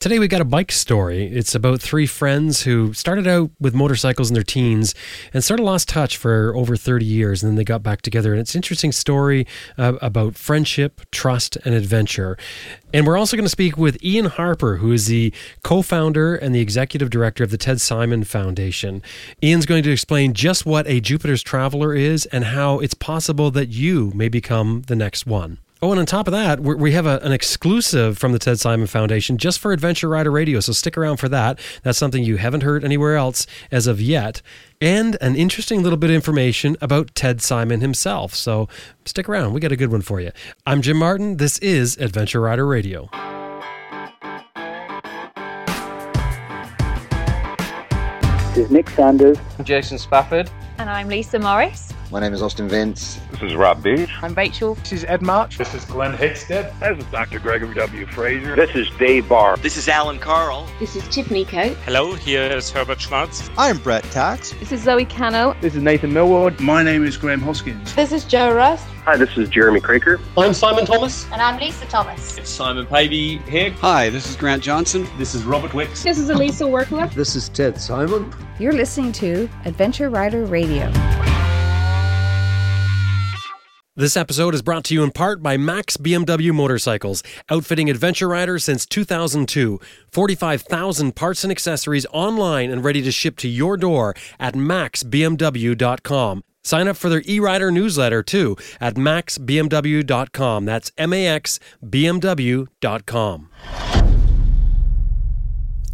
Today we got a bike story. It's about three friends who started out with motorcycles in their teens and sort of lost touch for over 30 years and then they got back together. And it's an interesting story uh, about friendship, trust, and adventure. And we're also going to speak with Iain Harper, who is the co founder and the executive director of the Ted Simon Foundation. Iain's going to explain just what a Jupiter's Traveler is and how it's possible that you may become the next one. Oh, and on top of that, we have a, an exclusive from the Ted Simon Foundation just for Adventure Rider Radio. So stick around for that. That's something you haven't heard anywhere else as of yet. And an interesting little bit of information about Ted Simon himself. So stick around. We got a good one for you. I'm Jim Martin. This is Adventure Rider Radio. This is Nick Sanders. I'm Jason Spafford. And I'm Lisa Morris. My name is Austin Vince. This is Rob Beach. I'm Rachel. This is Ed March. This is Glen Heggstad. This is Dr. Gregory W. Frazier. This is Dave Barr. This is Allan Karl. This is Tiffany Coate. Hello, here is Herbert Schwartz. I'm Brett Tkacs. This is Zoe Cano. This is Nathan Millward. My name is Graham Hoskins. This is Joe Rust. Hi, this is Jeremy Kroeker. I'm Simon Thomas. And I'm Lisa Thomas. It's Simon Pavey here. Hi, this is Grant Johnson. This is Robert Wicks. This is Elisa Workler. This is Ted Simon. You're listening to Adventure Rider Radio. This episode is brought to you in part by Max BMW Motorcycles, outfitting adventure riders since 2002. 45,000 parts and accessories online and ready to ship to your door at maxbmw.com. Sign up for their e-rider newsletter too at maxbmw.com. That's M A X B M W.com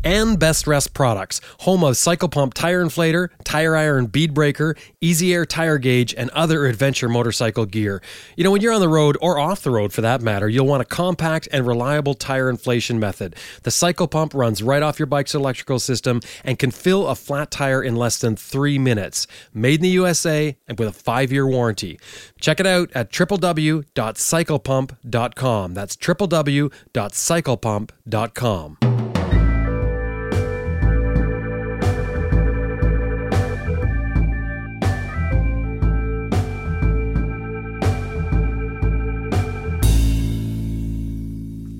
and Best Rest Products, home of Cycle Pump Tire Inflator, Tire Iron Bead Breaker, Easy Air Tire Gauge, and other adventure motorcycle gear. You know, when you're on the road or off the road for that matter, you'll want a compact and reliable tire inflation method. The Cycle Pump runs right off your bike's electrical system and can fill a flat tire in less than three minutes. Made in the USA and with a five year warranty. Check it out at www.cyclepump.com. That's www.cyclepump.com.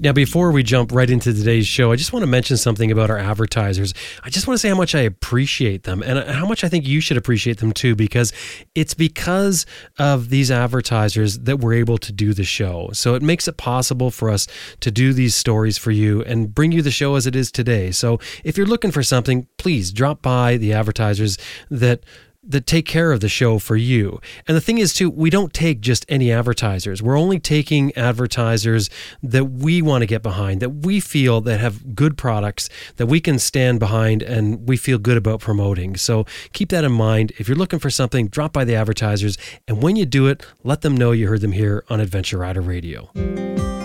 Now, before we jump right into today's show, I just want to mention something about our advertisers. I just want to say how much I appreciate them and how much I think you should appreciate them too, because it's because of these advertisers that we're able to do the show. So it makes it possible for us to do these stories for you and bring you the show as it is today. So if you're looking for something, please drop by the advertisers that that take care of the show for you. And the thing is, too, we don't take just any advertisers. We're only taking advertisers that we want to get behind, that we feel that have good products that we can stand behind and we feel good about promoting. So keep that in mind. If you're looking for something, drop by the advertisers. And when you do it, let them know you heard them here on Adventure Rider Radio.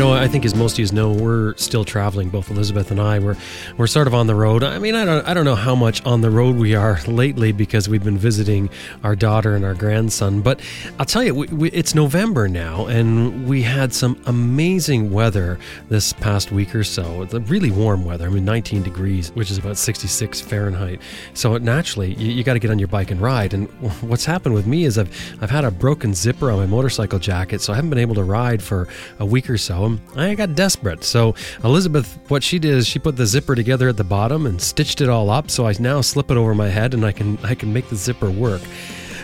Know, I think as most of you know, we're still traveling. Both Elizabeth and I, we're we're sort of on the road. I mean, I don't I don't know how much on the road we are lately because we've been visiting our daughter and our grandson. But I'll tell you, we, we, it's November now, and we had some amazing weather this past week or so. Really warm weather. I mean, 19 degrees, which is about 66 Fahrenheit. So naturally, you, you got to get on your bike and ride. And what's happened with me is I've I've had a broken zipper on my motorcycle jacket, so I haven't been able to ride for a week or so. I got desperate. So Elizabeth, what she did is she put the zipper together at the bottom and stitched it all up. So I now slip it over my head and I can I can make the zipper work.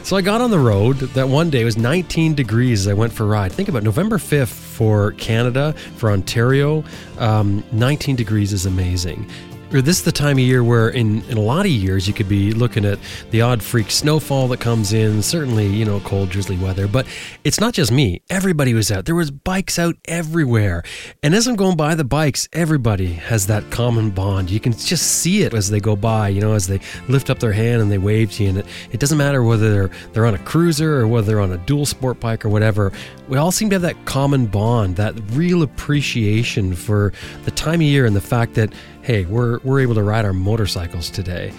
So I got on the road that one day. It was 19 degrees as I went for a ride. Think about it, November 5th for Canada, for Ontario. Um, 19 degrees is amazing or this is the time of year where in, in a lot of years you could be looking at the odd freak snowfall that comes in certainly you know cold drizzly weather but it's not just me. Everybody was out. There was bikes out everywhere. And as i'm going by the bikes everybody has that common bond. You can just see it as they go by you know as they lift up their hand and they wave to you. And it, it doesn't matter whether they're they're on a cruiser or whether they're on a dual sport bike or whatever. We all seem to have that common bond that real appreciation for the time of year and the fact that hey, we're, we're able to ride our motorcycles today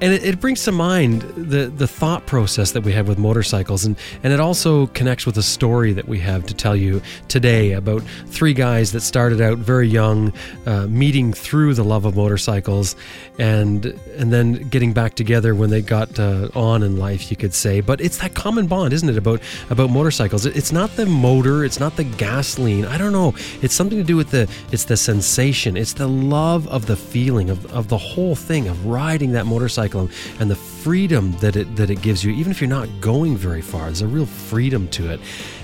and it, it, brings to mind the the thought process that we have with motorcycles. And and it also connects with a story that we have to tell you today about three guys that started out very young uh, meeting through the love of motorcycles and and then getting back together when they got uh, on in life you could say. But it's that common bond isn't it about about motorcycles? It's not the motor it's not the gasoline. I don't know. It's something to do with the it's the sensation. It's the love of the feeling of, of the whole thing of riding that motorcycle and the freedom that it that it gives you, even if you're not going very far. There's a real freedom to it.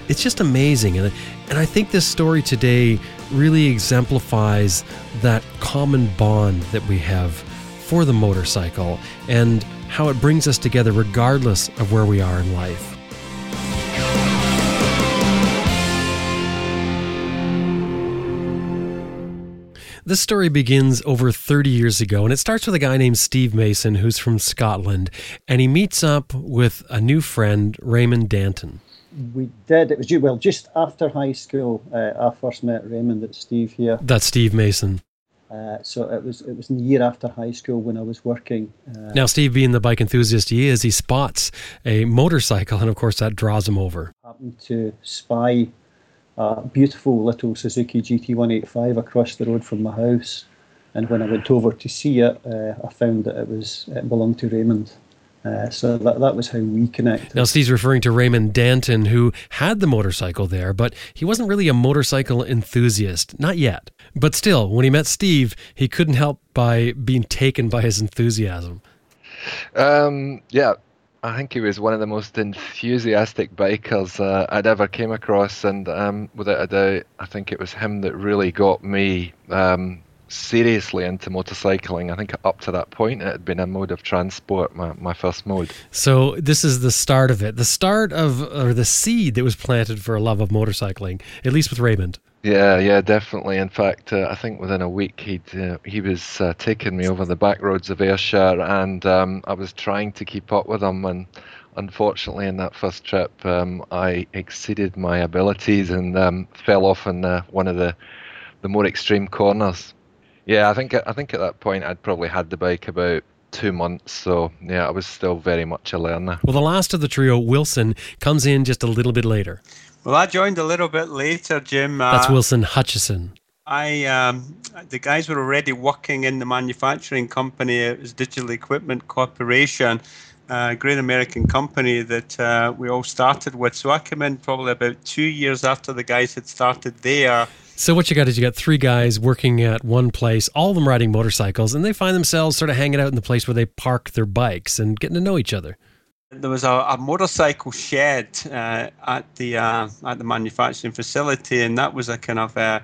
It's just amazing, and and I think this story today really exemplifies that common bond that we have for the motorcycle and how it brings us together regardless of where we are in life. This story begins over 30 years ago, and it starts with a guy named Steve Mason who's from Scotland, and he meets up with a new friend, Raymond Danton. We did. It was you well just after high school. Uh, I first met Raymond and Steve here. That's Steve Mason. Uh, so it was it was in the year after high school when I was working. Uh, now, Steve, being the bike enthusiast he is, he spots a motorcycle, and of course that draws him over. Happened to spy a beautiful little Suzuki GT185 across the road from my house. And when I went over to see it, uh, I found that it was it belonged to Raymond. Uh, so that, that was how we connected. Now, Steve's referring to Raymond Danton, who had the motorcycle there, but he wasn't really a motorcycle enthusiast, not yet. But still, when he met Steve, he couldn't help by being taken by his enthusiasm. Um, yeah, I think he was one of the most enthusiastic bikers uh, I'd ever came across, and um, without a doubt, I think it was him that really got me um, seriously into motorcycling. I think up to that point, it had been a mode of transport, my, my first mode. So this is the start of it, the start of or the seed that was planted for a love of motorcycling, at least with Raymond. Yeah, yeah, definitely. In fact, uh, I think within a week he'd uh, he was uh, taking me over the back roads of Ayrshire, and um, I was trying to keep up with him. And unfortunately, in that first trip, um, I exceeded my abilities and um, fell off in uh, one of the the more extreme corners. Yeah, I think I think at that point I'd probably had the bike about two months. So yeah, I was still very much a learner. Well, the last of the trio, Wilson, comes in just a little bit later. Well, I joined a little bit later, Jim. That's uh, Wilson Hutchison. I um, the guys were already working in the manufacturing company. It was Digital Equipment Corporation, a great American company that uh, we all started with. So I came in probably about two years after the guys had started there. So what you got is you got three guys working at one place, all of them riding motorcycles, and they find themselves sort of hanging out in the place where they park their bikes and getting to know each other. There was a, a motorcycle shed uh, at the uh, at the manufacturing facility, and that was a kind of a,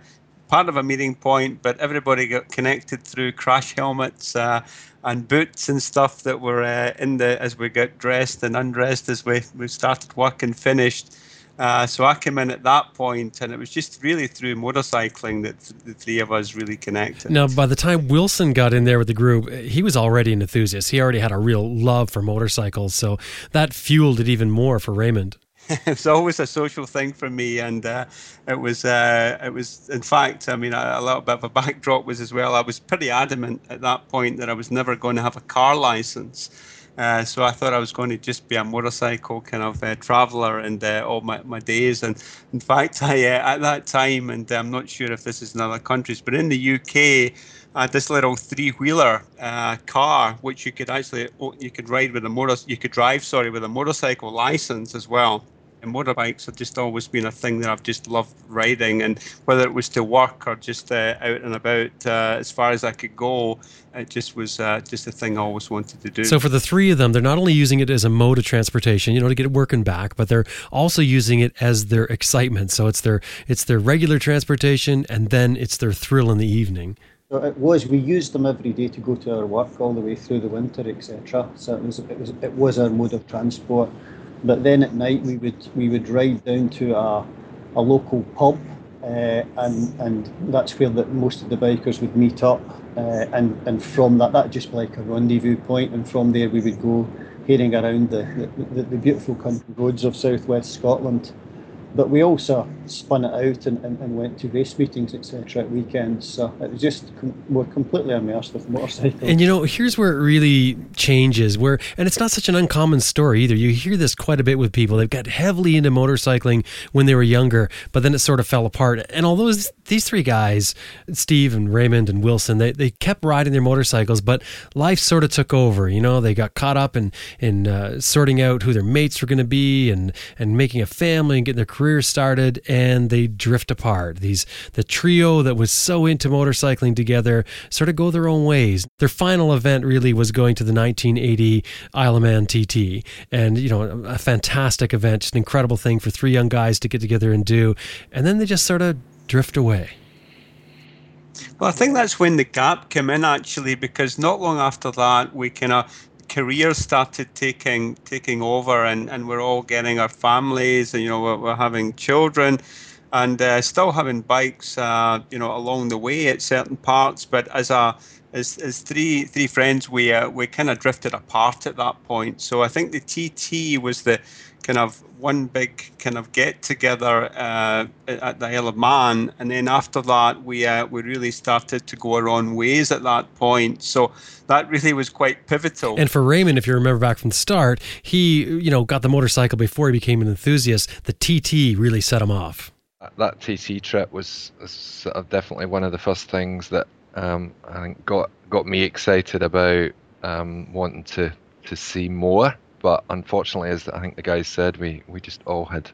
part of a meeting point. But everybody got connected through crash helmets uh, and boots and stuff that were uh, in the as we got dressed and undressed as we we started work and finished. Uh, so I came in at that point, and it was just really through motorcycling that th- the three of us really connected. Now, by the time Wilson got in there with the group, he was already an enthusiast. He already had a real love for motorcycles, so that fueled it even more for Raymond. it's always a social thing for me, and uh, it was uh, it was in fact, I mean, a, a, little bit of a backdrop was as well. I was pretty adamant at that point that I was never going to have a car license. Uh, so I thought I was going to just be a motorcycle kind of uh, traveller and uh, all my, my days. And in fact, I uh, at that time, and I'm not sure if this is in other countries, but in the UK, had this little three-wheeler uh, car which you could actually you could ride with a motor you could drive sorry with a motorcycle license as well. And motorbikes have just always been a thing that I've just loved riding, and whether it was to work or just uh, out and about, uh, as far as I could go, it just was uh, just a thing I always wanted to do. So for the three of them, they're not only using it as a mode of transportation, you know, to get it working back, but they're also using it as their excitement. So it's their it's their regular transportation, and then it's their thrill in the evening. So it was. We used them every day to go to our work all the way through the winter, etc. So it was it was it was our mode of transport. But then at night we would we would ride down to a, a local pub, uh, and and that's where the, most of the bikers would meet up. Uh, and and from that, that just like a rendezvous point, and from there we would go heading around the, the, the beautiful country roads of southwest Scotland. But we also spun it out and, and, and went to race meetings, etc. at weekends. So it was just com- we're completely immersed with motorcycles. And you know, here's where it really changes. Where and it's not such an uncommon story either. You hear this quite a bit with people. They've got heavily into motorcycling when they were younger, but then it sort of fell apart. And although these three guys, Steve and Raymond and Wilson, they, they kept riding their motorcycles, but life sort of took over. You know, they got caught up in in uh, sorting out who their mates were going to be and and making a family and getting their career started, and they drift apart. These the trio that was so into motorcycling together sort of go their own ways. Their final event really was going to the 1980 Isle of Man TT, and you know a fantastic event, just an incredible thing for three young guys to get together and do, and then they just sort of drift away. Well, I think that's when the gap came in actually, because not long after that, we kind of careers started taking taking over, and, and we're all getting our families, and you know we're, we're having children, and uh, still having bikes, uh, you know, along the way at certain parts. But as a as, as three three friends, we uh, we kind of drifted apart at that point. So I think the TT was the kind of one big kind of get together uh, at the Isle of Man, and then after that, we uh, we really started to go our own ways at that point. So that really was quite pivotal. And for Raymond, if you remember back from the start, he you know got the motorcycle before he became an enthusiast. The TT really set him off. That TT trip was, was definitely one of the first things that um, I think got got me excited about um, wanting to to see more but unfortunately, as I think the guys said, we, we just all had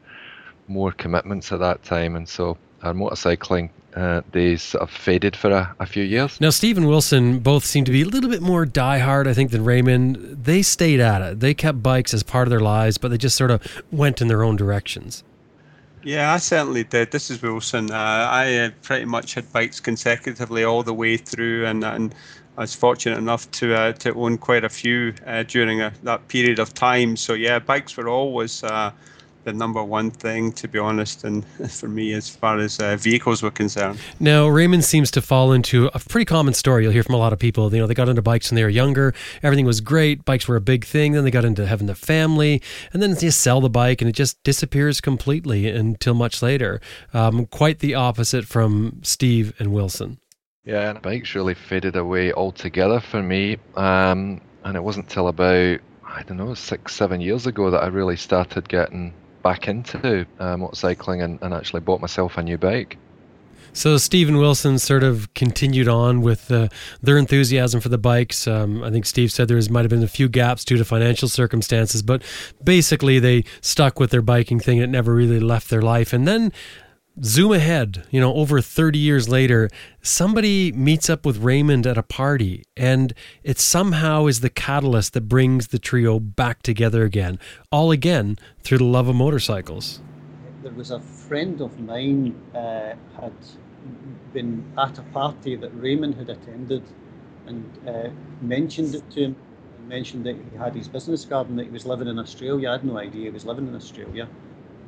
more commitments at that time, and so our motorcycling uh, days sort of faded for a, a few years. Now, Steve and Wilson both seem to be a little bit more diehard, I think, than Raymond. They stayed at it. They kept bikes as part of their lives, but they just sort of went in their own directions. Yeah, I certainly did. This is Wilson. Uh, I uh, pretty much had bikes consecutively all the way through, and, and I was fortunate enough to uh, to own quite a few uh, during a, that period of time. So yeah, bikes were always uh, the number one thing, to be honest, and for me as far as uh, vehicles were concerned. Now Raymond seems to fall into a pretty common story. You'll hear from a lot of people. You know, they got into bikes when they were younger. Everything was great. Bikes were a big thing. Then they got into having the family, and then they sell the bike, and it just disappears completely until much later. Um, quite the opposite from Steve and Wilson. Yeah, and bikes really faded away altogether for me. Um, and it wasn't till about, I don't know, six, seven years ago that I really started getting back into uh, motorcycling and, and actually bought myself a new bike. So Stephen Wilson sort of continued on with uh, their enthusiasm for the bikes. Um, I think Steve said there might have been a few gaps due to financial circumstances, but basically they stuck with their biking thing. It never really left their life. And then zoom ahead, you know, over 30 years later, somebody meets up with Raymond at a party, and it somehow is the catalyst that brings the trio back together again, all again through the love of motorcycles. There was a friend of mine uh, had been at a party that Raymond had attended and uh, mentioned it to him. And mentioned that he had his business card and that he was living in Australia. I had no idea he was living in Australia.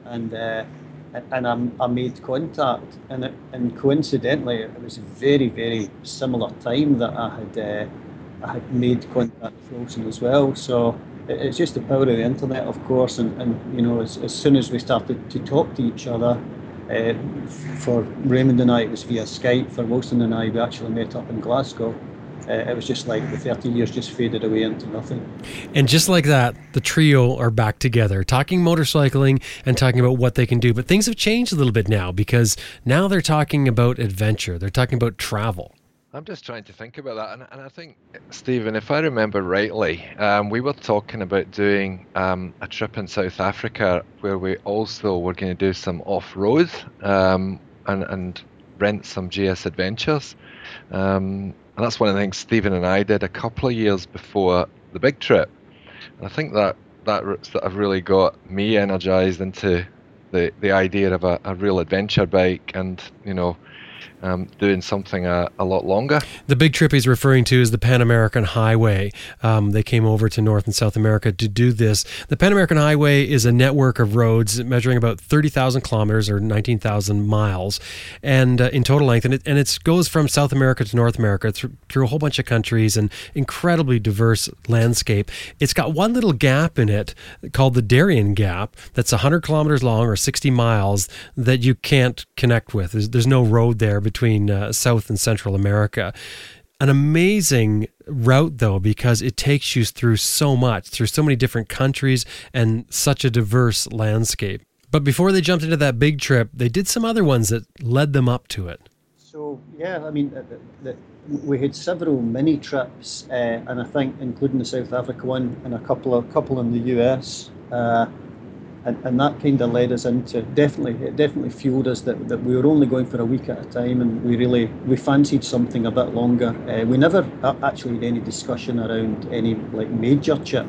And uh, and I, I made contact, and it, and coincidentally, it was a very very similar time that I had uh, I had made contact with Wilson as well. So it, it's just the power of the internet, of course, and, and you know, as, as soon as we started to talk to each other. Uh, for Raymond and I, it was via Skype. For Wilson and I, we actually met up in Glasgow uh, it was just like the 13 years just faded away into nothing. And just like that, the trio are back together, talking motorcycling and talking about what they can do. But things have changed a little bit now because now they're talking about adventure, they're talking about travel. I'm just trying to think about that, and, and I think, Stephen, if I remember rightly, um, we were talking about doing um, a trip in South Africa where we also were going to do some off-road um, and, and rent some GS Adventures. Um, and that's one of the things Stephen and I did a couple of years before the big trip. And I think that that sort of really got me energized into the, the idea of a, a real adventure bike and, you know, um, doing something a, a, lot longer. The big trip he's referring to is the Pan American Highway. Um, they came over to North and South America to do this. The Pan American Highway is a network of roads measuring about 30,000 kilometers or 19,000 miles and uh, in total length. And it, and it goes from South America to North America through, through a whole bunch of countries and incredibly diverse landscape. It's got one little gap in it called the Darien Gap that's 100 kilometers long or 60 miles that you can't connect with. There's, there's no road there between uh, South and Central America. An amazing route, though, because it takes you through so much, through so many different countries and such a diverse landscape. But before they jumped into that big trip, they did some other ones that led them up to it. So, yeah, I mean, the, we had several mini trips, uh, and I think including the South Africa one and a couple of couple in the US. Uh, and, and that kind of led us into definitely it definitely fueled us that, that we were only going for a week at a time and we really we fancied something a bit longer. Uh, we never actually had any discussion around any like major trip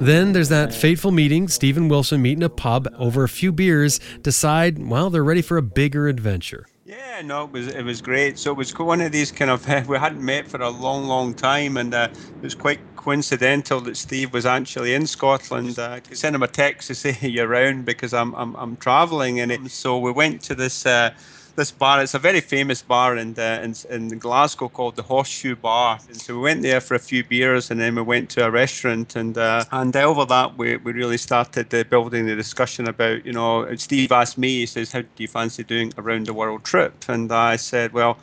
then there's that fateful meeting stephen wilson meet in a pub over a few beers decide well they're ready for a bigger adventure. Yeah, no, it was it was great. So it was one of these kind of we hadn't met for a long, long time, and uh, it was quite coincidental that Steve was actually in Scotland. Uh, I sent him a text to say you're around because I'm I'm, I'm traveling, and it, so we went to this. Uh, this bar. It's a very famous bar in, uh, in, in Glasgow called the Horseshoe Bar. And so we went there for a few beers, and then we went to a restaurant, and uh, and over that we, we really started uh, building the discussion about you know. Steve asked me, he says, "How do you fancy doing a round the world trip?" And I said, "Well."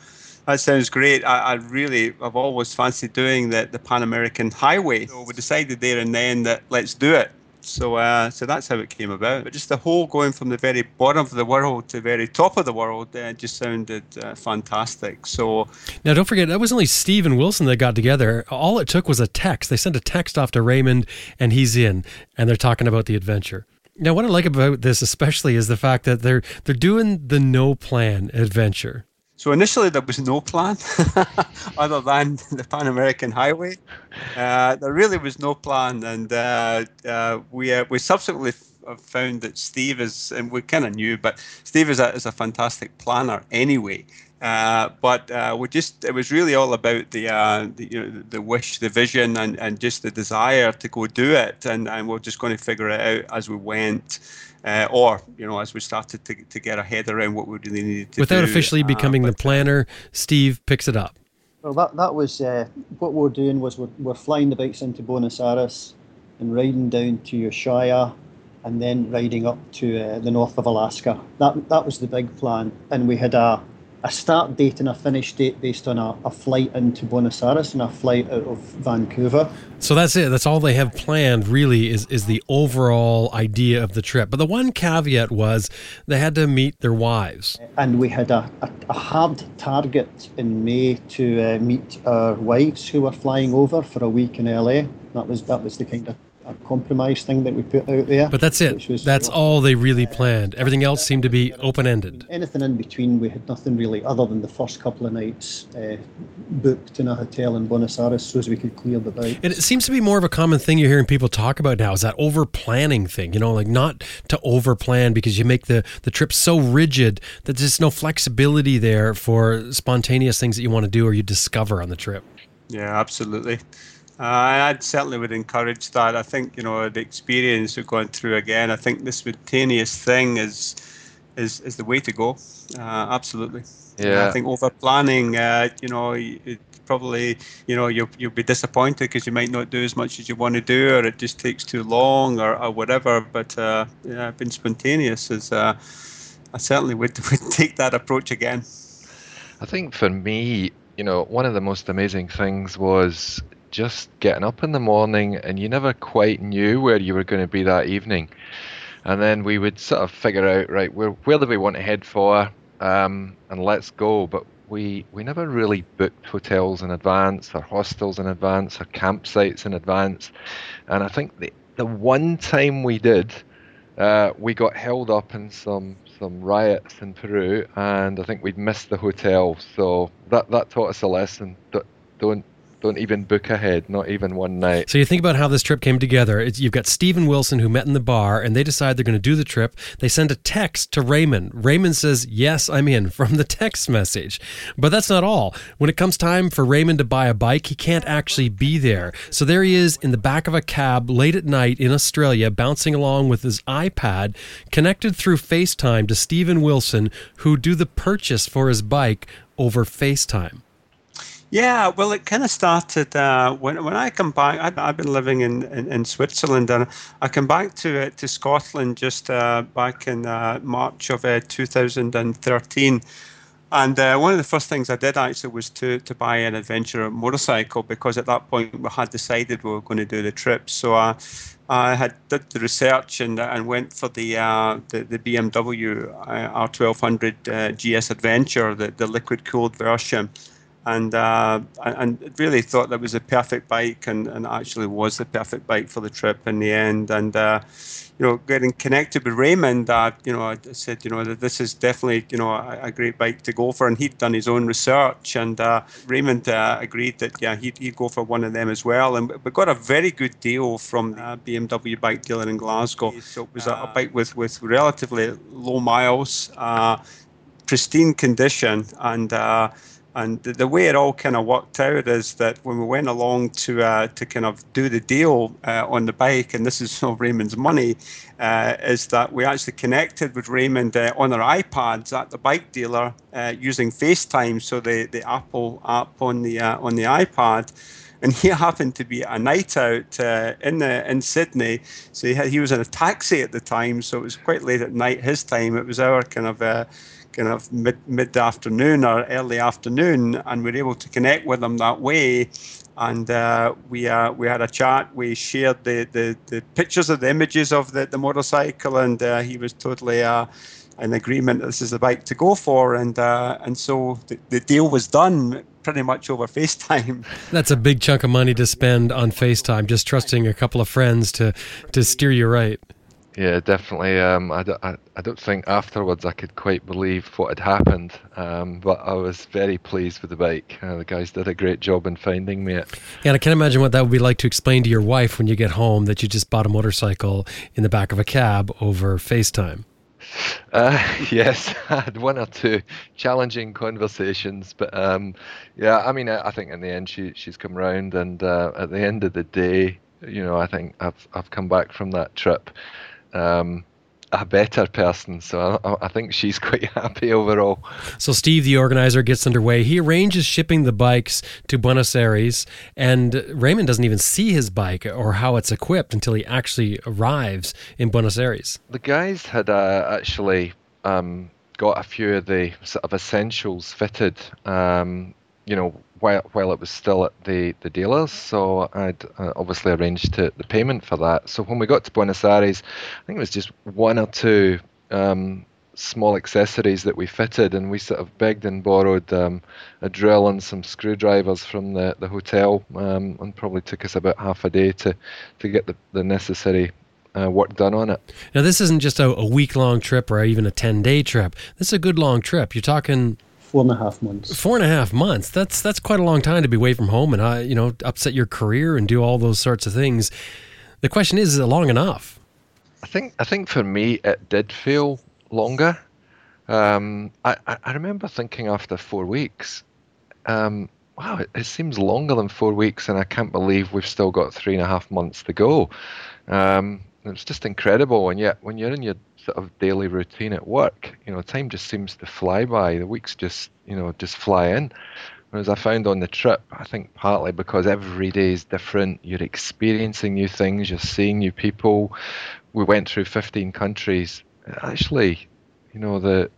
That sounds great. I, I, really, I've always fancied doing the, the Pan American Highway. So we decided there and then that let's do it. So, uh, so that's how it came about. But just the whole going from the very bottom of the world to the very top of the world uh, just sounded uh, fantastic. So now, don't forget that was only Steve and Wilson that got together. All it took was a text. They sent a text off to Raymond, and he's in, and they're talking about the adventure. Now, what I like about this especially is the fact that they're they're doing the no plan adventure. So initially there was no plan other than the Pan American Highway. Uh, there really was no plan, and uh, uh, we uh, we subsequently found that Steve is, and we kind of knew, but Steve is a is a fantastic planner anyway. Uh, but uh, we just it was really all about the, the you know the wish, the vision, and, and just the desire to go do it, and, and we're just going to figure it out as we went uh, or you know as we started to, to get our head around what we really needed to do. without do. officially uh, becoming uh, the planner steve picks it up well that, that was uh, what we are doing was we're, we're flying the bikes into buenos aires and riding down to ushuaia and then riding up to uh, the north of alaska that, that was the big plan and we had a a start date and a finish date based on a, a, flight into Buenos Aires and a flight out of Vancouver. So that's it. That's all they have planned. Really, is is the overall idea of the trip. But the one caveat was they had to meet their wives. And we had a, a, a hard target in May to uh, meet our wives who were flying over for a week in LA. That was that was the kind of a compromise thing that we put out there. But that's it. Was, that's all they really planned. Everything else seemed to be open ended. Anything in between, we had nothing really other than the first couple of nights uh, booked in a hotel in Buenos Aires so as we could clear the bike. And it seems to be more of a common thing you're hearing people talk about now is that over planning thing. You know, like not to over plan because you make the, the trip so rigid that there's no flexibility there for spontaneous things that you want to do or you discover on the trip. Yeah, absolutely. Uh, I certainly would encourage that. I think you know the experience of going through again. I think the spontaneous thing is is is the way to go. Uh, absolutely. Yeah. I think over planning, uh, you know, it probably you know you'll you'll be disappointed because you might not do as much as you want to do, or it just takes too long, or, or whatever. But uh, yeah, being spontaneous is. Uh, I certainly would, would take that approach again. I think for me, you know, one of the most amazing things was just getting up in the morning and you never quite knew where you were going to be that evening. And then we would sort of figure out, right, where, where do we want to head for? Um, and let's go. But we, we never really booked hotels in advance or hostels in advance or campsites in advance. And I think the, the one time we did, uh, we got held up in some some riots in Peru, and I think we'd missed the hotel. So that that taught us a lesson. Don't don't even book ahead, not even one night. So you think about how this trip came together. It's, you've got Stephen Wilson who met in the bar, and they decide they're going to do the trip. They send a text to Raymond. Raymond says, "Yes, I'm in." From the text message, but that's not all. When it comes time for Raymond to buy a bike, he can't actually be there. So there he is in the back of a cab late at night in Australia, bouncing along with his iPad, connected through FaceTime to Stephen Wilson, who do the purchase for his bike over FaceTime. Yeah, well, it kind of started uh, when when I come back. I, have been living in, in, in, Switzerland, and I come back to uh, to Scotland just uh, back in uh, March of uh, 2013. And uh, one of the first things I did actually was to, to buy an adventure motorcycle because at that point we had decided we were going to do the trip. So I had did the research and and went for the the, the, BMW R1200 GS Adventure, the, the liquid cooled version and uh, and really thought that was a perfect bike, and, and actually was the perfect bike for the trip in the end. And uh, you know, getting connected with Raymond, uh, you know, I said, you know, that this is definitely you know a, a great bike to go for, and he'd done his own research, and uh, Raymond uh, agreed that yeah, he'd, he'd go for one of them as well, and we got a very good deal from the BMW bike dealer in Glasgow. So it was a, a bike with with relatively low miles, uh, pristine condition, and and the, way it all kind of worked out is that when we went along to uh, to kind of do the deal uh, on the bike, and this is all Raymond's money, uh, is that we actually connected with Raymond uh, on our iPads at the bike dealer uh, using FaceTime, so the, the Apple app on the uh, on the iPad. And he happened to be a night out in the in Sydney, so he, had, he was in a taxi at the time, so it was quite late at night his time. It was our kind of kind of mid mid afternoon or early afternoon, and we are able to connect with them that way. And uh, we uh, we had a chat. We shared the, the, the pictures of the images of the, the motorcycle, and uh, he was totally uh, in agreement. This is the bike to go for, and uh, and so the, the deal was done pretty much over FaceTime. That's a big chunk of money to spend on FaceTime, just trusting a couple of friends to to steer you right. Yeah, definitely. Um, I, I, I don't think afterwards I could quite believe what had happened, um, but I was very pleased with the bike. Uh, the guys did a great job in finding me it. Yeah, and I can't imagine what that would be like to explain to your wife when you get home that you just bought a motorcycle in the back of a cab over FaceTime. Uh, yes, I had one or two challenging conversations, but um, yeah, I mean, I, I, think in the end she she's come round, and uh, at the end of the day, you know, I think I've I've come back from that trip um, a better person. So I, I, think she's quite happy overall. So Steve, the organizer, gets underway. He arranges shipping the bikes to Buenos Aires, and Raymond doesn't even see his bike or how it's equipped until he actually arrives in Buenos Aires. The guys had uh, actually um, got a few of the sort of essentials fitted. Um, you know, while while it was still at the the dealers. So I'd uh, obviously arranged to, the payment for that. So when we got to Buenos Aires, I think it was just one or two um, small accessories that we fitted, and we sort of begged and borrowed um, a drill and some screwdrivers from the the hotel, um, and probably took us about half a day to to get the, the necessary uh, work done on it. Now, this isn't just a, a week long trip or even a 10 day trip. This is a good long trip. You're talking four and a half months. Four and a half months. That's that's quite a long time to be away from home and uh, you know upset your career and do all those sorts of things. The question is, is it long enough? I think I think for me it did feel longer. Um, I, I remember thinking after four weeks, um, wow, it, it, seems longer than four weeks, and I can't believe we've still got three and a half months to go. Um, it's just incredible, and yet when you're in your sort of daily routine at work, you know, time just seems to fly by. The weeks just, you know, just fly in. Whereas I found on the trip, I think partly because every day is different, you're experiencing new things, you're seeing new people. We went through 15 countries. Actually, you know, the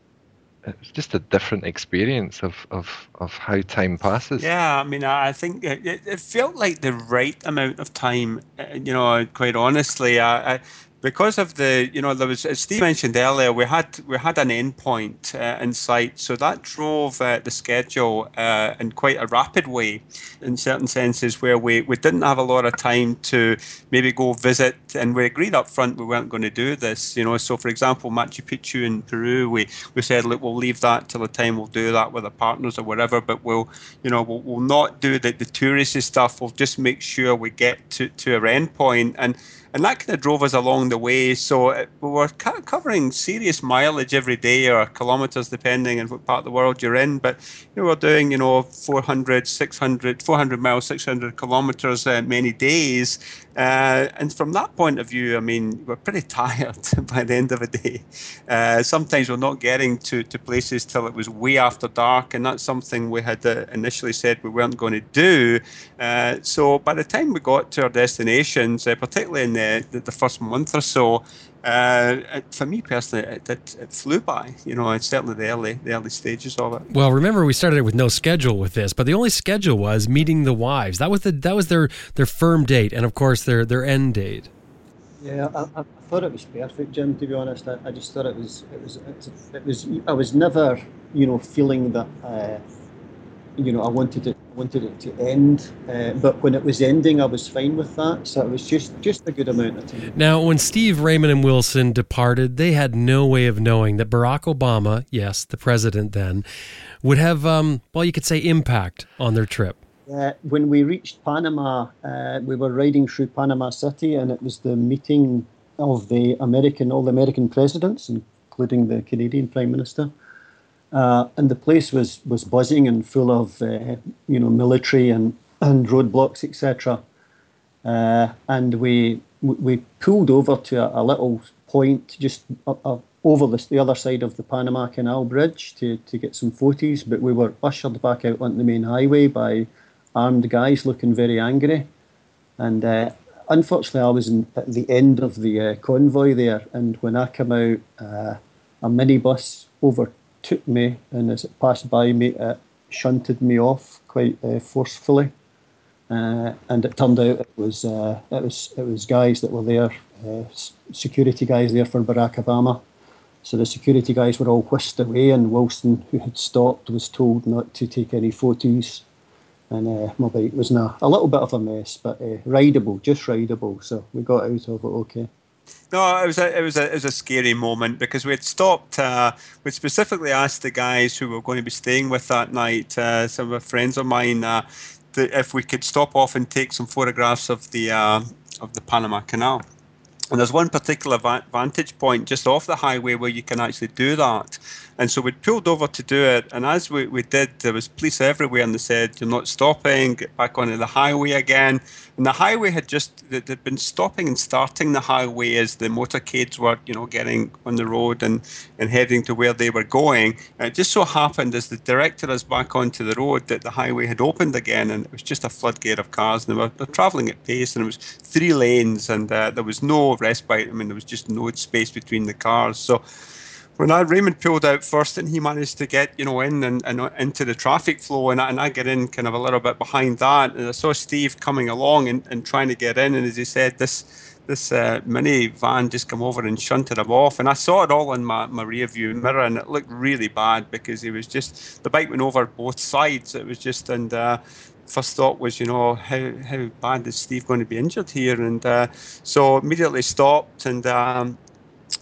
it's just a different experience of, of, of how time passes. Yeah, I mean, I think it, it felt like the right amount of time. Uh, you know, quite honestly, I, I because of the, you know, there was as Steve mentioned earlier, we had we had an endpoint uh, in sight, so that drove uh, the schedule uh, in quite a rapid way, in certain senses, where we, we didn't have a lot of time to maybe go visit, and we agreed up front we weren't going to do this, you know. So, for example, Machu Picchu in Peru, we, we said, look, we'll leave that till the time we'll do that with our partners or whatever, but we'll, you know, we'll, we'll not do the, the touristy stuff. We'll just make sure we get to, to our endpoint and and that kind of drove us along the way. So uh, we were kind of covering serious mileage every day or kilometers, depending on what part of the world you're in. But you know, we're doing, you know, 400, 600, 400 miles, 600 kilometers uh, many days. Uh, and from that point of view, I mean, we're pretty tired by the end of the day. Uh, sometimes we're not getting to, to places till it was way after dark, and that's something we had uh, initially said we weren't going to do. Uh, so by the time we got to our destinations, uh, particularly in the, the, the, first month or so, uh, for me personally, it, it, it, flew by. You know, it's certainly the early the early stages of it. Well, remember we started with no schedule with this, but the only schedule was meeting the wives. That was the that was their their firm date, and of course their their end date. Yeah, I, I thought it was perfect, Jim. To be honest, I, I just thought it was it was it was I was never you know feeling that. Uh, you know, I wanted it wanted it to end, uh, but when it was ending, I was fine with that. So it was just just a good amount of time. Now, when Steve Raymond and Wilson departed, they had no way of knowing that Barack Obama, yes, the president then, would have, um, well, you could say, impact on their trip. Uh, when we reached Panama, uh, we were riding through Panama City, and it was the meeting of the American, all the American presidents, including the Canadian Prime Minister. Uh, and the place was, was buzzing and full of uh, you know military and, and roadblocks etc. Uh, and we we pulled over to a, a little point just a over the, the other side of the Panama Canal Bridge to, to get some photos, but we were ushered back out onto the main highway by armed guys looking very angry. And uh, unfortunately, I was in, at the end of the uh, convoy there, and when I came out, uh, a minibus over took me, and as it passed by me, it shunted me off quite uh, forcefully. Uh, and it turned out it was uh, it was it was guys that were there, uh, security guys there for Barack Obama. So the security guys were all whisked away, and Wilson, who had stopped, was told not to take any photos. And uh, my bike was in a, a little bit of a mess, but uh, rideable, just rideable. So we got out of it okay. No, it was a it was a it was a scary moment because we had stopped. Uh, we specifically asked the guys who were going to be staying with that night, uh, some of friends of mine, uh, if we could stop off and take some photographs of the uh, of the Panama Canal. And there's one particular vantage point just off the highway where you can actually do that. And so we pulled over to do it. And as we, we did, there was police everywhere and they said, You're not stopping, get back onto the highway again. And the highway had just they'd been stopping and starting the highway as the motorcades were, you know, getting on the road and, and heading to where they were going. And it just so happened as they directed us back onto the road that the highway had opened again and it was just a floodgate of cars and they were, they were travelling at pace and it was three lanes and uh, there was no respite. I mean, there was just no space between the cars. So when I Raymond pulled out first and he managed to get you know in and, and into the traffic flow and I, and I get in kind of a little bit behind that and I saw Steve coming along and, and trying to get in and as he said this this uh, mini van just come over and shunted him off and I saw it all in my, my rear view mirror and it looked really bad because he was just the bike went over both sides it was just and uh, first thought was, you know, how, how bad is Steve going to be injured here? And uh, so immediately stopped and um,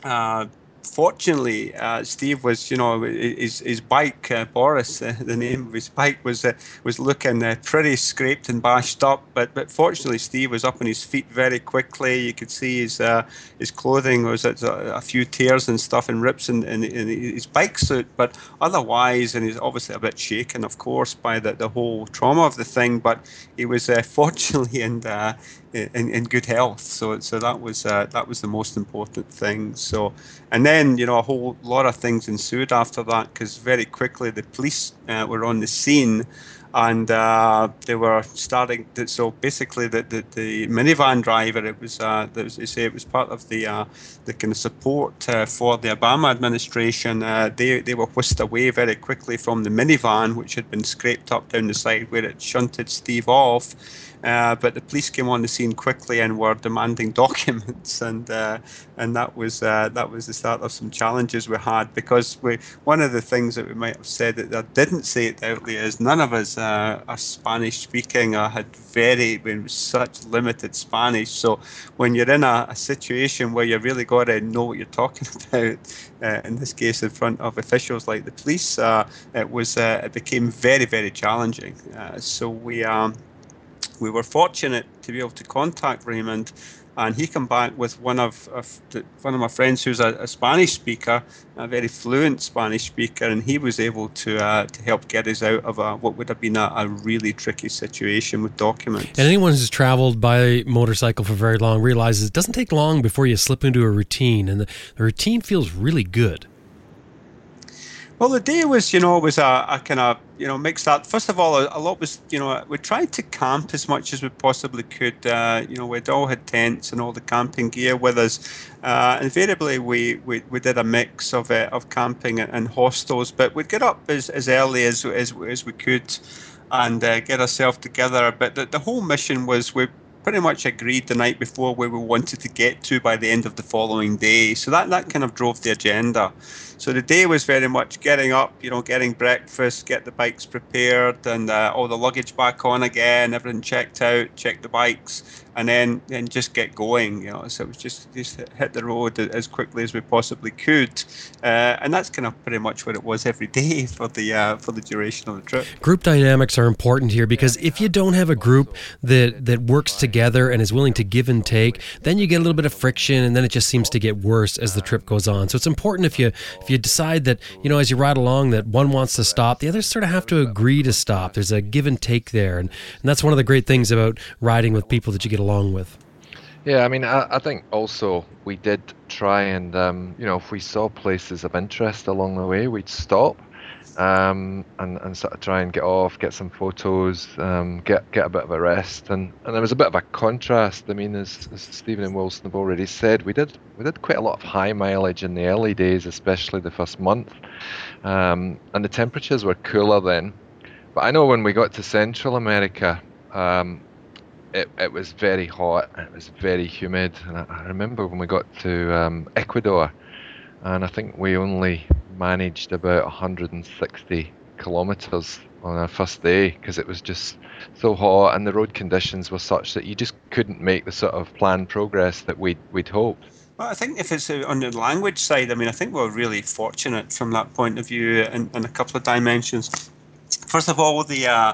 uh, fortunately, uh, Steve was, you know, his, his bike, uh, Boris, uh, the name of his bike was uh, was looking uh, pretty scraped and bashed up. But but fortunately, Steve was up on his feet very quickly. You could see his uh, his clothing was a, a, few tears and stuff and rips in, in, in, his bike suit. But otherwise, and he's obviously a bit shaken, of course, by the, the whole trauma of the thing. But he was fortunately and in, in good health. So so that was uh, that was the most important thing. So and then you know a whole lot of things ensued after that because very quickly the police uh, were on the scene. and uh, they were starting. To, so basically, the, the, the, minivan driver, it was, uh, was, they say, it was part of the uh, the kind of support uh, for the Obama administration. Uh, they they were whisked away very quickly from the minivan, which had been scraped up down the side where it shunted Steve off. Uh, but the police came on the scene quickly and were demanding documents, and uh, and that was uh, that was the start of some challenges we had because we one of the things that we might have said that I didn't say it outly is none of us uh, are Spanish speaking or had very been such limited Spanish. So when you're in a, a situation where you really got to know what you're talking about, uh, in this case in front of officials like the police, uh, it was it became very very challenging. so we. Um, we were fortunate to be able to contact Raymond, and he came back with one of, of the, one of my friends who's a, a, Spanish speaker, a very fluent Spanish speaker, and he was able to uh, to help get us out of a, what would have been a, a, really tricky situation with documents. And anyone who's traveled by motorcycle for very long realizes it doesn't take long before you slip into a routine, and the, the routine feels really good. Well, the day was, you know, was a, a kind of, you know, mixed up. First of all, a, a, lot was, you know, we tried to camp as much as we possibly could. Uh, you know, we'd all had tents and all the camping gear with us. Uh, invariably, we, we, we did a mix of uh, of camping and, and, hostels, but we'd get up as, as early as, as, as we could and uh, get ourselves together. But the, the whole mission was we pretty much agreed the night before where we wanted to get to by the end of the following day. So that, that kind of drove the agenda. So the day was very much getting up, you know, getting breakfast, get the bikes prepared, and uh, all the luggage back on again, everything checked out, check the bikes, and then then just get going. You know, so it was just just hit the road as quickly as we possibly could, uh, and that's kind of pretty much what it was every day for the uh, for the duration of the trip. Group dynamics are important here because if you don't have a group that that works together and is willing to give and take, then you get a little bit of friction, and then it just seems to get worse as the trip goes on. So it's important if you if you decide that you know as you ride along that one wants to stop, the others sort of have to agree to stop. There's a give and take there, and, and that's one of the great things about riding with people that you get along with. Yeah, I mean, I, I think also we did try and, um, you know, if we saw places of interest along the way, we'd stop um, and, and sort of try and get off, get some photos, um, get get a bit of a rest. And, and there was a bit of a contrast. I mean, as, as Stephen and Wilson have already said, we did we did quite a lot of high mileage in the early days, especially the first month, um, and the temperatures were cooler then. But I know when we got to Central America, um, it, it was very hot it was very humid and I, I remember when we got to um, Ecuador and I think we only managed about 160 kilometers on our first day because it was just so hot and the road conditions were such that you just couldn't make the sort of planned progress that we'd, we'd hoped. Well, I think if it's on the language side, I mean, I think we're really fortunate from that point of view in, in a couple of dimensions. First of all, the uh,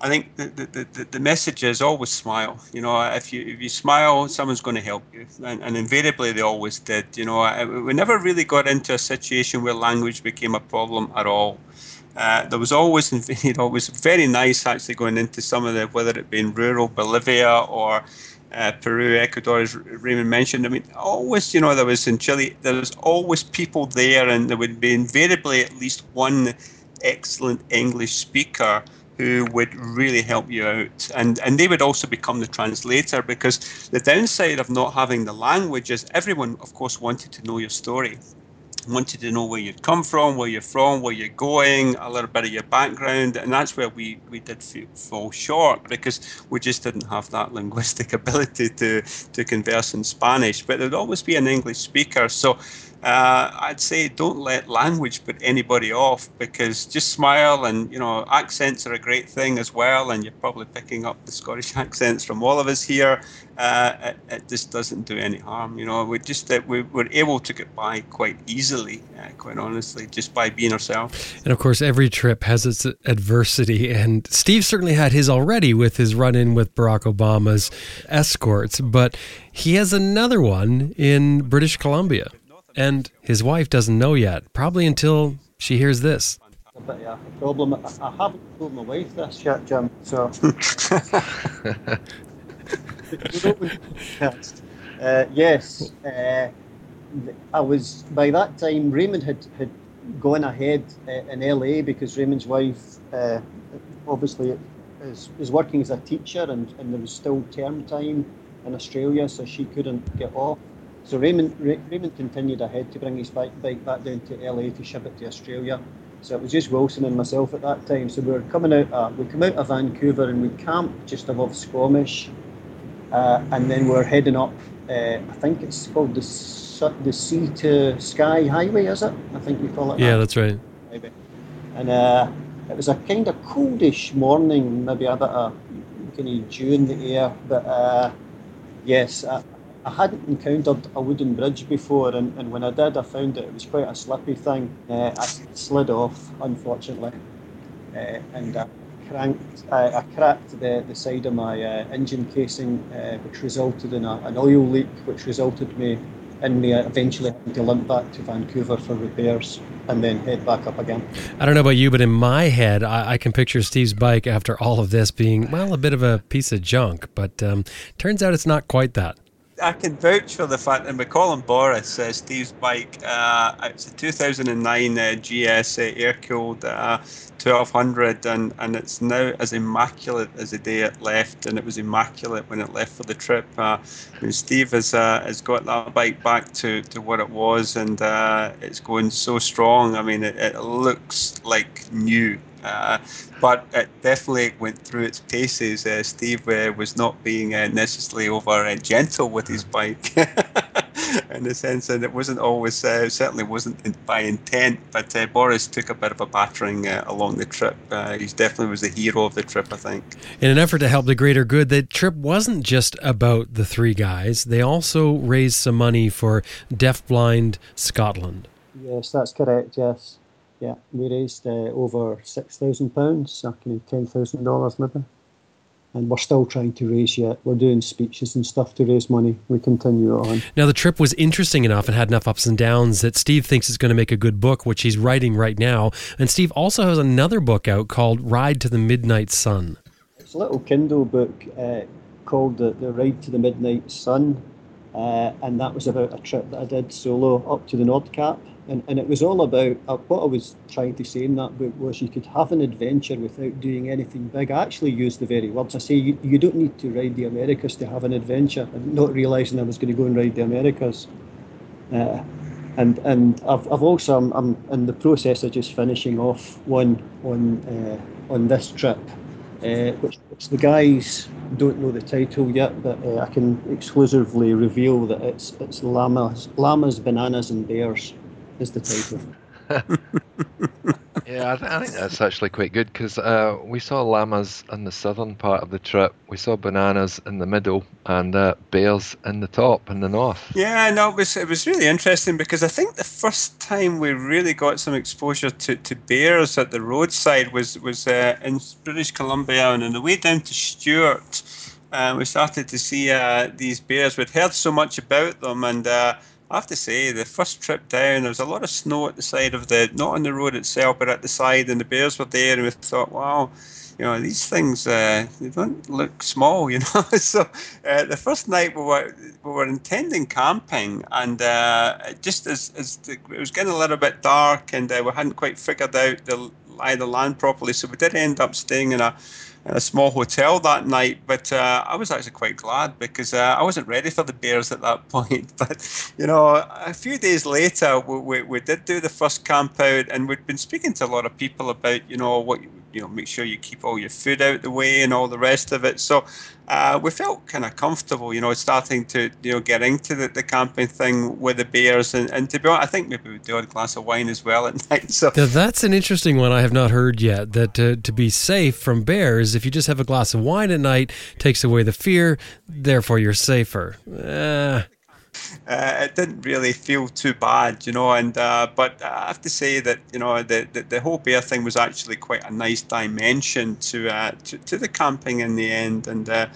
I think the, the, the, the, message is always smile. You know, if you if you smile, someone's going to help you, and, and invariably they always did. You know, we never really got into a situation where language became a problem at all. Uh, there was always, you know, it was very nice actually going into some of the, whether it be in rural Bolivia or uh, Peru, Ecuador, as Raymond mentioned. I mean, always, you know, there was in Chile, there was always people there, and there would be invariably at least one excellent English speaker who would really help you out. And, and they would also become the translator because the downside of not having the language is everyone, of course, wanted to know your story. Wanted to know where you'd come from, where you're from, where you're going, a little bit of your background, and that's where we, we did fall short because we just didn't have that linguistic ability to to converse in Spanish. But there'd always be an English speaker, so uh, I'd say don't let language put anybody off because just smile and you know accents are a great thing as well and you're probably picking up the Scottish accents from all of us here. Uh, it, it, just doesn't do any harm. You know, we just that we were able to get by quite easily, uh, quite honestly, just by being ourselves. And of course, every trip has its adversity, and Steve certainly had his already with his run-in with Barack Obama's escorts, but he has another one in British Columbia. And his wife doesn't know yet, probably until she hears this. A bit of a problem. I haven't told my wife this yet, Jim. So. uh, yes, uh, I was by that time. Raymond had had gone ahead uh, in LA because Raymond's wife uh, obviously is, is working as a teacher, and, and there was still term time in Australia, so she couldn't get off. So Raymond, Raymond continued ahead to bring his bike, bike back down to LA to ship it to Australia. So it was just Wilson and myself at that time. So we were coming out, uh, we come out of Vancouver and we camped just above Squamish, uh, and then we're heading up. Uh, I think it's called the the Sea to Sky Highway, is it? I think we call it. Yeah, that. that's right. Maybe. And uh, it was a kind of coldish morning, maybe a bit of kind of dew in the air, but uh, yes, I, I hadn't encountered a wooden bridge before, and, and when I did, I found that it was quite a slippy thing. Uh, I slid off, unfortunately, uh, and I cranked, I cracked the, the side of my uh, engine casing, uh, which resulted in a, an oil leak, which resulted me in me eventually having to limp back to Vancouver for repairs and then head back up again. I don't know about you, but in my head, I, I, can picture Steve's bike after all of this being, well, a bit of a piece of junk, but um, turns out it's not quite that. I can vouch for the fact that McCollum Boris, uh, Steve's bike, uh, it's a 2009 uh, GS air cooled 1200, and, and it's now as immaculate as the day it left, and it was immaculate when it left for the trip. Uh, I Steve has uh, has got that bike back to, to what it was, and uh, it's going so strong. I mean, it, it looks like new. Uh, but it definitely went through its paces. Uh, Steve uh, was not being uh, necessarily over uh, gentle with his bike, in the sense that it wasn't always, uh, certainly wasn't by intent. But Boris took a bit of a battering along the trip. he definitely was the hero of the trip, I think. In an effort to help the greater good, the trip wasn't just about the three guys. They also raised some money for Deafblind Scotland. Yes, that's correct. Yes. Yeah, we raised uh, over six thousand pounds, kind ten thousand dollars maybe, and we're still trying to raise yet. We're doing speeches and stuff to raise money. We continue on. Now the trip was interesting enough and had enough ups and downs that Steve thinks is going to make a good book, which he's writing right now. And Steve also has another book out called Ride to the Midnight Sun. It's a little Kindle book uh, called the, the Ride to the Midnight Sun, uh, and that was about a trip that I did solo up to the Nordkapp and, and it was all about uh, what I was trying to say in that book was you could have an adventure without doing anything big. I actually used the very words. I say you, you don't need to ride the Americas to have an adventure, and not realizing I was going to go and ride the Americas. Uh, and and I've, I've also I'm, I'm, in the process of just finishing off one on uh, on this trip, uh, which, which, the guys don't know the title yet, but uh, I can exclusively reveal that it's it's llamas, llamas, bananas, and bears is the title. yeah, I, th- I, think that's actually quite good because uh, we saw llamas in the southern part of the trip. We saw bananas in the middle and uh, bears in the top in the north. Yeah, no, it was it was really interesting because I think the first time we really got some exposure to, to bears at the roadside was was uh, in British Columbia and on the way down to Stewart. Uh, we started to see uh, these bears. We'd heard so much about them and uh, I have to say, the first trip down, there was a lot of snow at the side of the, not on the road itself, but at the side, and the bears were there, and we thought, wow, you know, these things, uh, they don't look small, you know. so uh, the first night we were we were intending camping, and uh, just as, as the, it was getting a little bit dark, and uh, we hadn't quite figured out the lie the land properly, so we did end up staying in a in a small hotel that night. But uh, I was actually quite glad because uh, I wasn't ready for the bears at that point. But you know, a few days later, we, we, we, did do the first camp out, and we'd been speaking to a lot of people about you know what you know, make sure you keep all your food out the way and all the rest of it. So uh, we felt kind of comfortable, you know, starting to you know get into the, the camping thing with the bears, and, and to be honest, I think maybe we'd do a glass of wine as well at night. So now, that's an interesting one I have not heard yet. That uh, to be safe from bears, if you just have a glass of wine at night, takes away the fear. Therefore, you're safer. Uh, uh, it didn't really feel too bad, you know. And uh, but I have to say that you know the, the, the whole bear thing was actually quite a nice dimension to uh, to, to the camping in the end, and. Uh,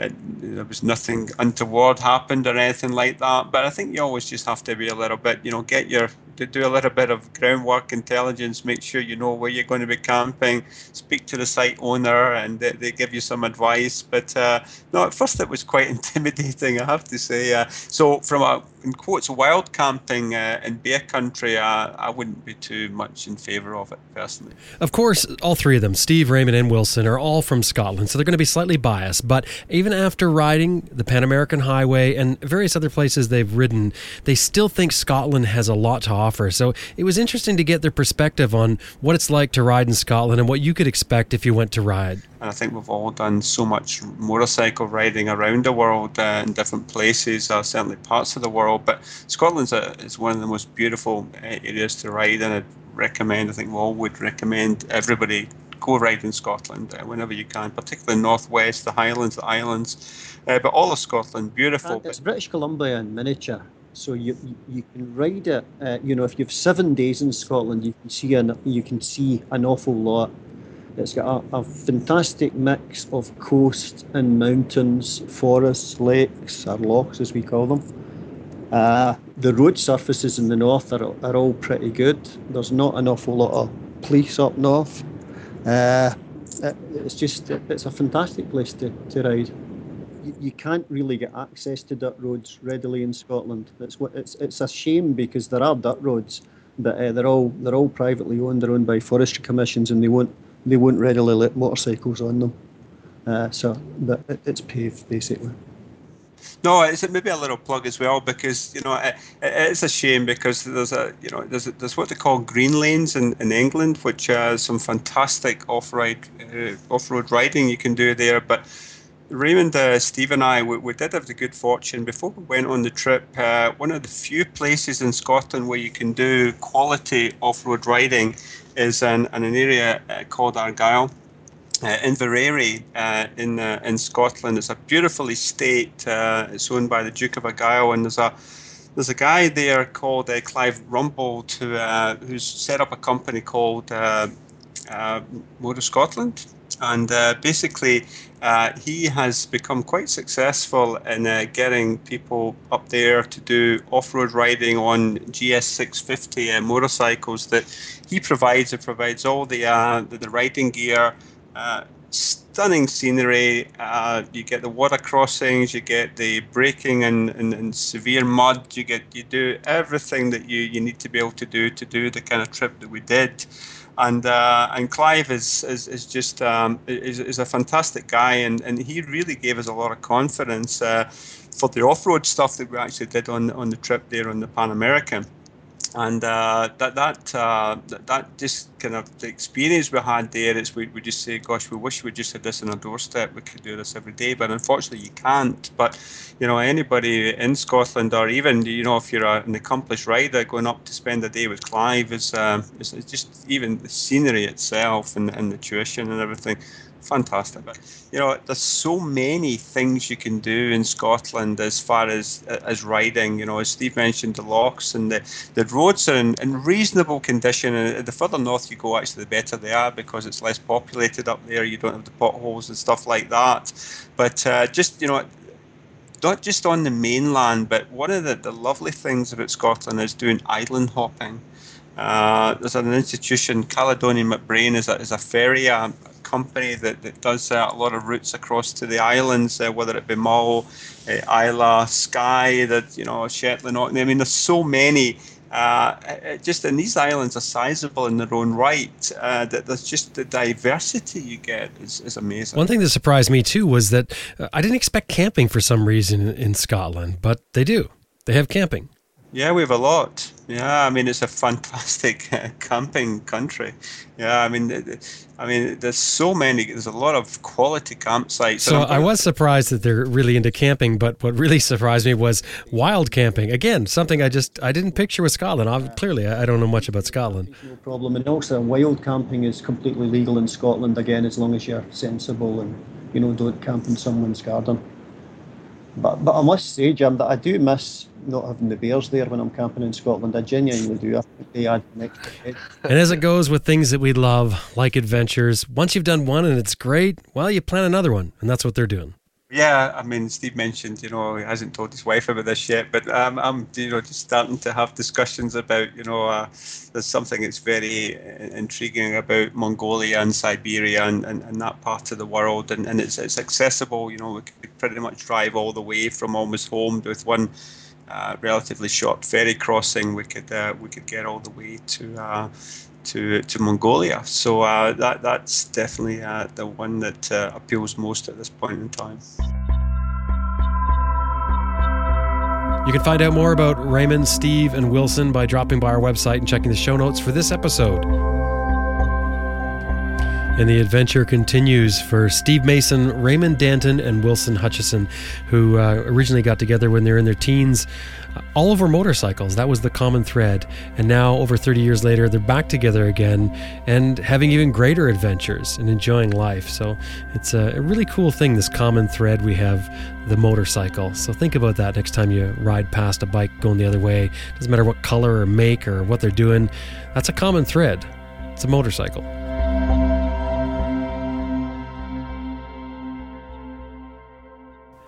it, there was nothing untoward happened or anything like that. But I think you always just have to be a little bit, you know, get your to do a little bit of groundwork intelligence, make sure you know where you're going to be camping, speak to the site owner, and they, they give you some advice. But uh, no, at first it was quite intimidating, I have to say. Uh, so from a in quotes wild camping uh, in bear country, uh, I wouldn't be too much in favour of it personally. Of course, all three of them, Steve, Raymond, and Wilson, are all from Scotland, so they're going to be slightly biased. But even after riding the Pan American Highway and various other places they've ridden, they still think Scotland has a lot to offer. So it was interesting to get their perspective on what it's like to ride in Scotland and what you could expect if you went to ride. And I think we've all done so much motorcycle riding around the world uh, in different places, uh, certainly parts of the world. But Scotland's a, is one of the most beautiful uh, areas to ride, and I'd recommend, I think we all would recommend everybody go ride in Scotland uh, whenever you can, particularly northwest, the Highlands, the islands, uh, but all of Scotland, beautiful. And it's British Columbia in miniature. So you, you, can ride it. Uh, you know, if you've seven days in Scotland, you can see an you can see an awful lot it's got a, a, fantastic mix of coast and mountains, forests, lakes, or lochs as we call them. Uh, the road surfaces in the north are, are all pretty good. There's not an awful lot of police up north. Uh, it, it's just it, it's a fantastic place to, to ride. You, you, can't really get access to dirt roads readily in Scotland. It's it's it's a shame because there are dirt roads, but uh, they're all they're all privately owned. They're owned by forestry commissions, and they won't they won't readily let motorcycles on them. Uh, so but it, it's paved basically. No, it's maybe a little plug as well because you know it, it's a shame because there's a you know there's there's what they call green lanes in, in England, which has some fantastic off-road uh, off-road riding you can do there. But Raymond, uh, Steve, and I we, we, did have the good fortune before we went on the trip. Uh, one of the few places in Scotland where you can do quality off-road riding is in, in an area uh, called Argyll. Uh, Inveraray uh, in uh, in Scotland. It's a beautiful estate. Uh, it's owned by the Duke of Argyll, and there's a there's a guy there called uh, Clive Rumbold who uh, who's set up a company called Moto Scotland, and uh, basically uh, he has become quite successful in uh, getting people up there to do off-road riding on GS650 motorcycles that he provides. It provides all the the, the riding gear. Uh, stunning scenery. Uh, you get the water crossings, you get the braking and, and, and, severe mud. You get you do everything that you, you need to be able to do to do the kind of trip that we did. And uh, and Clive is is, is just um, is, is a fantastic guy, and, and he really gave us a lot of confidence uh, for the off road stuff that we actually did on on the trip there on the Pan American and uh, that that, uh, that just kind of the experience we had there is we, we just say, gosh, we wish we just had this on our doorstep. We could do this every day, but unfortunately you can't. But you know, anybody in Scotland or even you know if you're an accomplished rider going up to spend a day with Clive is, um, is, is just even the scenery itself and, and the tuition and everything fantastic. You know, there's so many things you can do in Scotland as far as as riding. You know, as Steve mentioned, the lochs and the, the roads are in, in reasonable condition. And the further north you go, actually, the better they are because it's less populated up there. You don't have the potholes and stuff like that. But uh, just you know, not just on the mainland, but one of the, the lovely things about Scotland is doing island hopping. Uh, there's an institution, Caledonian MacBrayne, is a, is a ferry, um, company that, that does uh, a lot of routes across to the islands, uh, whether it be Mull, uh, Islay, Skye, that you know Shetland. I mean, there's so many. Uh, just and these islands are sizable in their own right. Uh, that there's just the diversity you get is, is amazing. One thing that surprised me too was that uh, I didn't expect camping for some reason in Scotland, but they do. They have camping. Yeah, we have a lot. Yeah, I mean it's a fantastic uh, camping country. Yeah, I mean, I mean, there's so many. There's a lot of quality campsites. So I was surprised that they're really into camping, but what really surprised me was wild camping. Again, something I just I didn't picture with Scotland. I, clearly, I don't know much about Scotland. No problem. And also, wild camping is completely legal in Scotland. Again, as long as you're sensible and you know don't camp in someone's garden. But but I must say, Jim, that I do miss not having the bears there when I'm camping in Scotland. I genuinely do. I think they add an extra edge. And as it goes with things that we love, like adventures, once you've done one and it's great, well, you plan another one, and that's what they're doing. Yeah, I mean, Steve mentioned, you know, he hasn't told his wife about this yet, but um, I'm, you know, just starting to have discussions about, you know, uh, there's something that's very intriguing about Mongolia and Siberia and, and, and that part of the world, and, and it's, it's accessible, you know, we could pretty much drive all the way from almost home with one uh, relatively short ferry crossing, we could uh, we could get all the way to uh, to to Mongolia. So uh, that that's definitely uh, the one that appeals most at this point in time. You can find out more about Raymond, Steve, and Wilson by dropping by our website and checking the show notes for this episode. And the adventure continues for Steve Mason, Raymond Danton, and Wilson Hutchison, who uh, originally got together when they were in their teens, uh, all over motorcycles. That was the common thread. And now, over 30 years later, they're back together again and having even greater adventures and enjoying life. So it's a, a really cool thing, this common thread we have, the motorcycle. So think about that next time you ride past a bike going the other way. Doesn't matter what color or make or what they're doing, that's a common thread. It's a motorcycle.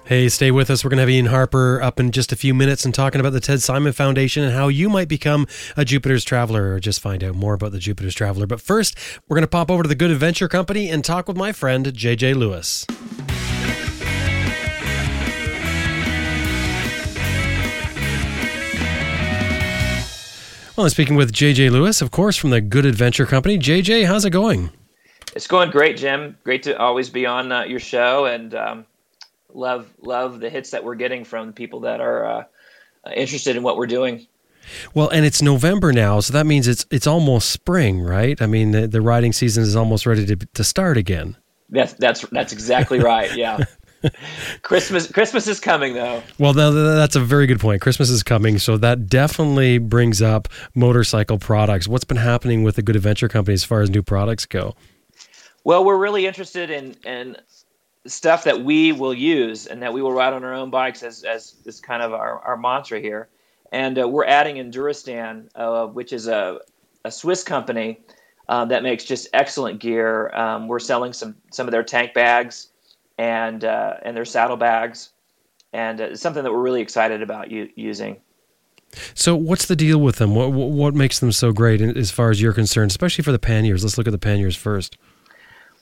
Hey, stay with us. We're going to have Iain Harper up in just a few minutes and talking about the Ted Simon Foundation and how you might become a Jupiter's Traveler or just find out more about the Jupiter's Traveler. But first, we're going to pop over to the Good Adventure Company and talk with my friend, JJ Lewis. Well, I'm speaking with JJ Lewis, of course, from the Good Adventure Company. JJ, how's it going? It's going great, Jim. Great to always be on uh, your show and um, love love the hits that we're getting from the people that are uh, interested in what we're doing. Well, and it's November now, so that means it's it's almost spring, right? I mean, the, the riding season is almost ready to to start again. That's that's that's exactly right. Yeah. Christmas Christmas is coming though. Well, that's a very good point. Christmas is coming, so that definitely brings up motorcycle products. What's been happening with the Good Adventure Company as far as new products go? Well, we're really interested in in stuff that we will use and that we will ride on our own bikes as as is kind of our, our mantra here. And uh, we're adding Enduristan, uh, which is a, a Swiss company uh, that makes just excellent gear. Um, we're selling some some of their tank bags and uh, and their saddlebags, and uh, something that we're really excited about u- using. So, what's the deal with them? What what makes them so great as far as you're concerned, especially for the panniers? Let's look at the panniers first.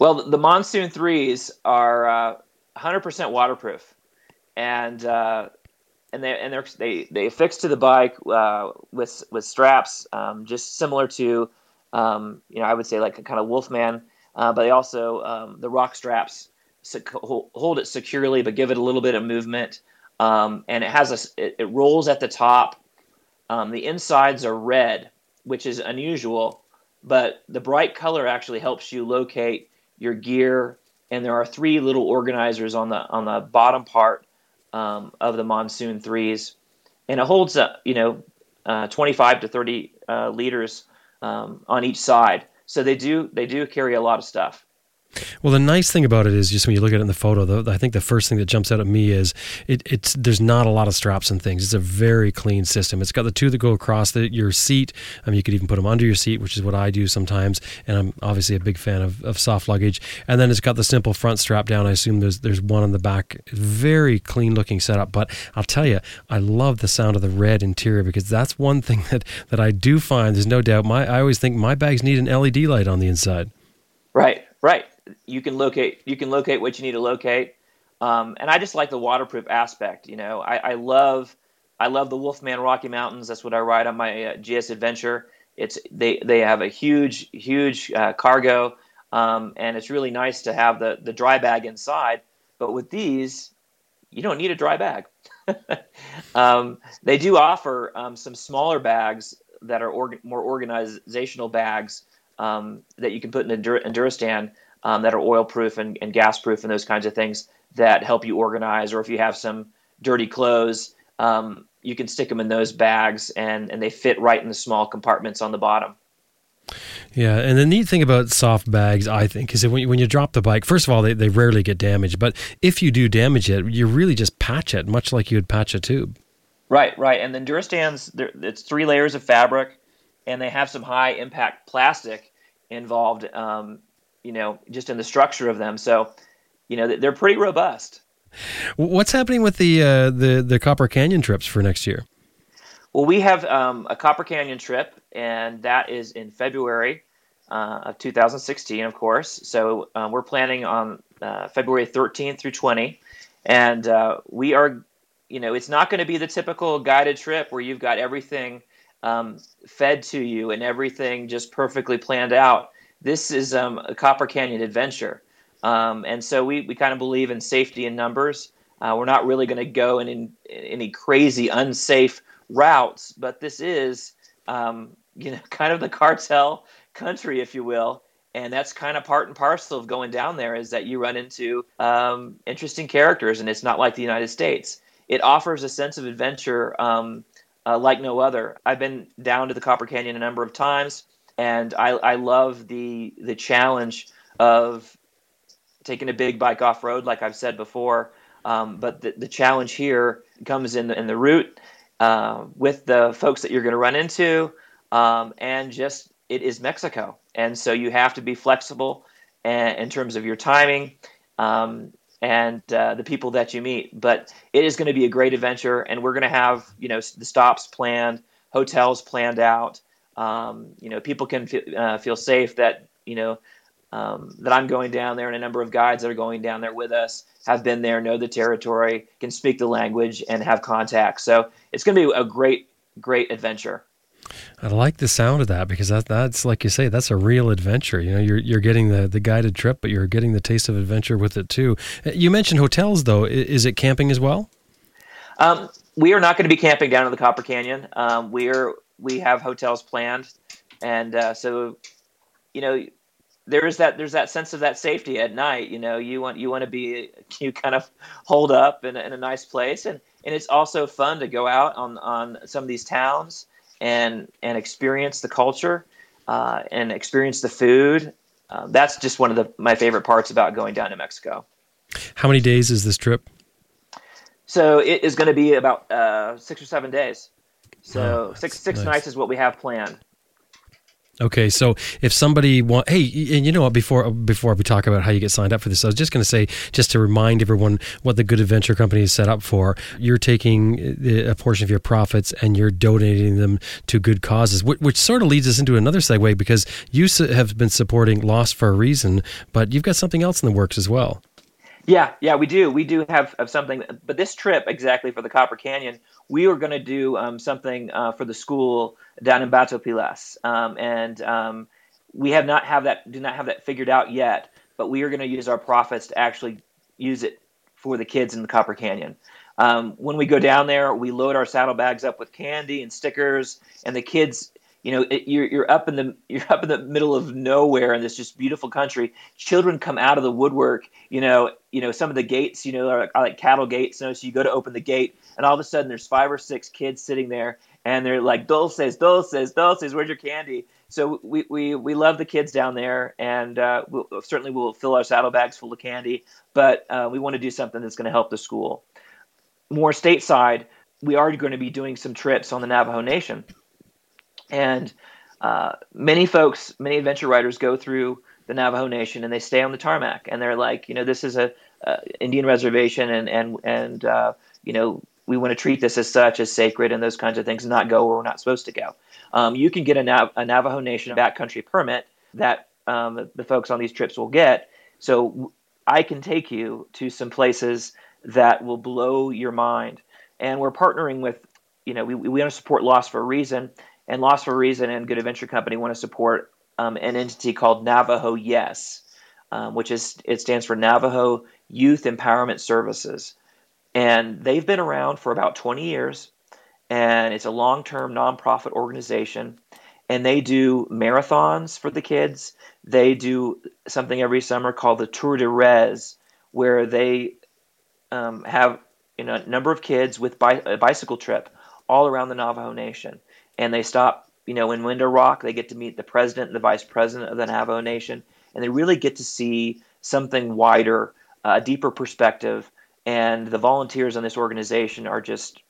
Well, the Monsoon threes are uh, 100% waterproof, and uh, and they and they're, they they affix to the bike uh, with with straps, um, just similar to um, you know I would say like a kind of Wolfman, uh, but they also um, the rock straps hold it securely, but give it a little bit of movement. Um, and it has a it, it rolls at the top. Um, the insides are red, which is unusual, but the bright color actually helps you locate your gear. And there are three little organizers on the on the bottom part um, of the monsoon threes, and it holds uh, you know uh, 25 to 30 uh, liters um, on each side. So they do they do carry a lot of stuff. Well, the nice thing about it is just when you look at it in the photo, though, I think the first thing that jumps out at me is it, it's there's not a lot of straps and things. It's a very clean system. It's got the two that go across the, your seat. Mean, you could even put them under your seat, which is what I do sometimes. And I'm obviously a big fan of, of soft luggage. And then it's got the simple front strap down. I assume there's there's one on the back. Very clean looking setup. But I'll tell you, I love the sound of the red interior because that's one thing that that I do find. There's no doubt. My I always think my bags need an LED light on the inside. Right. Right you can locate you can locate what you need to locate. Um, and I just like the waterproof aspect. You know, I, I, love I love the Wolfman Rocky Mountains. That's what I ride on my uh, GS Adventure. It's they they have a huge huge uh, cargo, um, and it's really nice to have the the dry bag inside. But with these, you don't need a dry bag. um, they do offer um, some smaller bags that are org- more organizational bags um, that you can put in Endur- Enduristan um, that are oil proof and, and gas proof and those kinds of things that help you organize. Or if you have some dirty clothes, um, you can stick them in those bags and, and they fit right in the small compartments on the bottom. Yeah, and the neat thing about soft bags, I think, is that when you, when you drop the bike, first of all, they, they rarely get damaged. But if you do damage it, you really just patch it, much like you would patch a tube. Right, right. And then Durastans, it's three layers of fabric, and they have some high impact plastic involved um, you know, just in the structure of them. So, you know, they're pretty robust. What's happening with the uh, the the Copper Canyon trips for next year? Well, we have um, a Copper Canyon trip, and that is in February uh, of 2016, of course. So uh, we're planning on uh, February 13th through 20, and uh, we are you know, it's not going to be the typical guided trip where you've got everything um, fed to you and everything just perfectly planned out. This is um, a Copper Canyon adventure. Um, and so we, we kind of believe in safety in numbers. Uh, we're not really going to go in, in, in, any crazy, unsafe routes, but this is, um, you know, kind of the cartel country, if you will. And that's kind of part and parcel of going down there is that you run into um, interesting characters, and it's not like the United States. It offers a sense of adventure um, uh, like no other. I've been down to the Copper Canyon a number of times, and I, I love the the challenge of taking a big bike off road, like I've said before. Um, but the, the challenge here comes in the, in the route uh, with the folks that you're going to run into, um, and just it is Mexico, and so you have to be flexible and, in terms of your timing. Um, and uh, the people that you meet. But it is going to be a great adventure, and we're going to have you know the stops planned, hotels planned out. Um, you know, people can feel, uh, feel safe that you know um, that I'm going down there, and a number of guides that are going down there with us have been there, know the territory, can speak the language, and have contacts. So it's going to be a great, great adventure. I like the sound of that because that, that's like you say, that's a real adventure. You know, you're you're getting the, the guided trip, but you're getting the taste of adventure with it too. Uh, you mentioned hotels, though. Is it camping as well? Um, we are not going to be camping down in the Copper Canyon. Um, we are we have hotels planned, and uh, so you know there is that there's that sense of that safety at night. You know, you want you want to be you kind of hold up in a, in a nice place, and and it's also fun to go out on on some of these towns and and experience the culture uh, and experience the food. Uh, that's just one of the my favorite parts about going down to Mexico. How many days is this trip? So it is going to be about uh, six or seven days. So oh, six six nice. nights is what we have planned. Okay, so if somebody want, hey, and you know what? Before before we talk about how you get signed up for this, I was just going to say, just to remind everyone what the Good Adventure Company is set up for. You're taking uh, a portion of your profits and you're donating them to good causes, which, which sort of leads us into another segue because you have been supporting Lost for a Reason, but you've got something else in the works as well. Yeah, yeah, we do. We do have, have something, but this trip exactly for the Copper Canyon, we were going to do um, something uh, for the school down in Batopilas, um, and um, we have not have that do not have that figured out yet. But we are going to use our profits to actually use it for the kids in the Copper Canyon. Um, when we go down there, we load our saddlebags up with candy and stickers, and the kids you know it, you're you're up in the you're up in the middle of nowhere in this just beautiful country. Children come out of the woodwork you know you know some of the gates you know are, are like cattle gates you know so you go to open the gate and all of a sudden there's five or six kids sitting there and they're like dulces dulces dulces where's your candy? So we we, we love the kids down there and uh, we'll, certainly we'll fill our saddlebags full of candy but uh, we want to do something that's going to help the school. More stateside we are going to be doing some trips on the navajo nation and uh, many folks, many adventure riders go through the Navajo Nation and they stay on the tarmac and they're like, you know, this is a, Indian reservation and and and uh, you know we want to treat this as such as sacred and those kinds of things, and not go where we're not supposed to go. Um, you can get a, Nav- a, Navajo Nation backcountry permit that um, the folks on these trips will get. So I can take you to some places that will blow your mind, and we're partnering with, you know, we we want to support Lost for a reason and Lost for a Reason and Good Adventure Company want to support um, an entity called Navajo Yes, um, which is it stands for Navajo Youth Empowerment Services, and they've been around for about 20 years, and it's a long-term nonprofit organization, and they do marathons for the kids. They do something every summer called the Tour de Res, where they um, have you know, a number of kids with bi- a bicycle trip all around the Navajo Nation and they stop, you know, in Window Rock. They get to meet the president and the vice president of the Navajo Nation, and they really get to see something wider, uh, a deeper perspective. And the volunteers on this organization are just,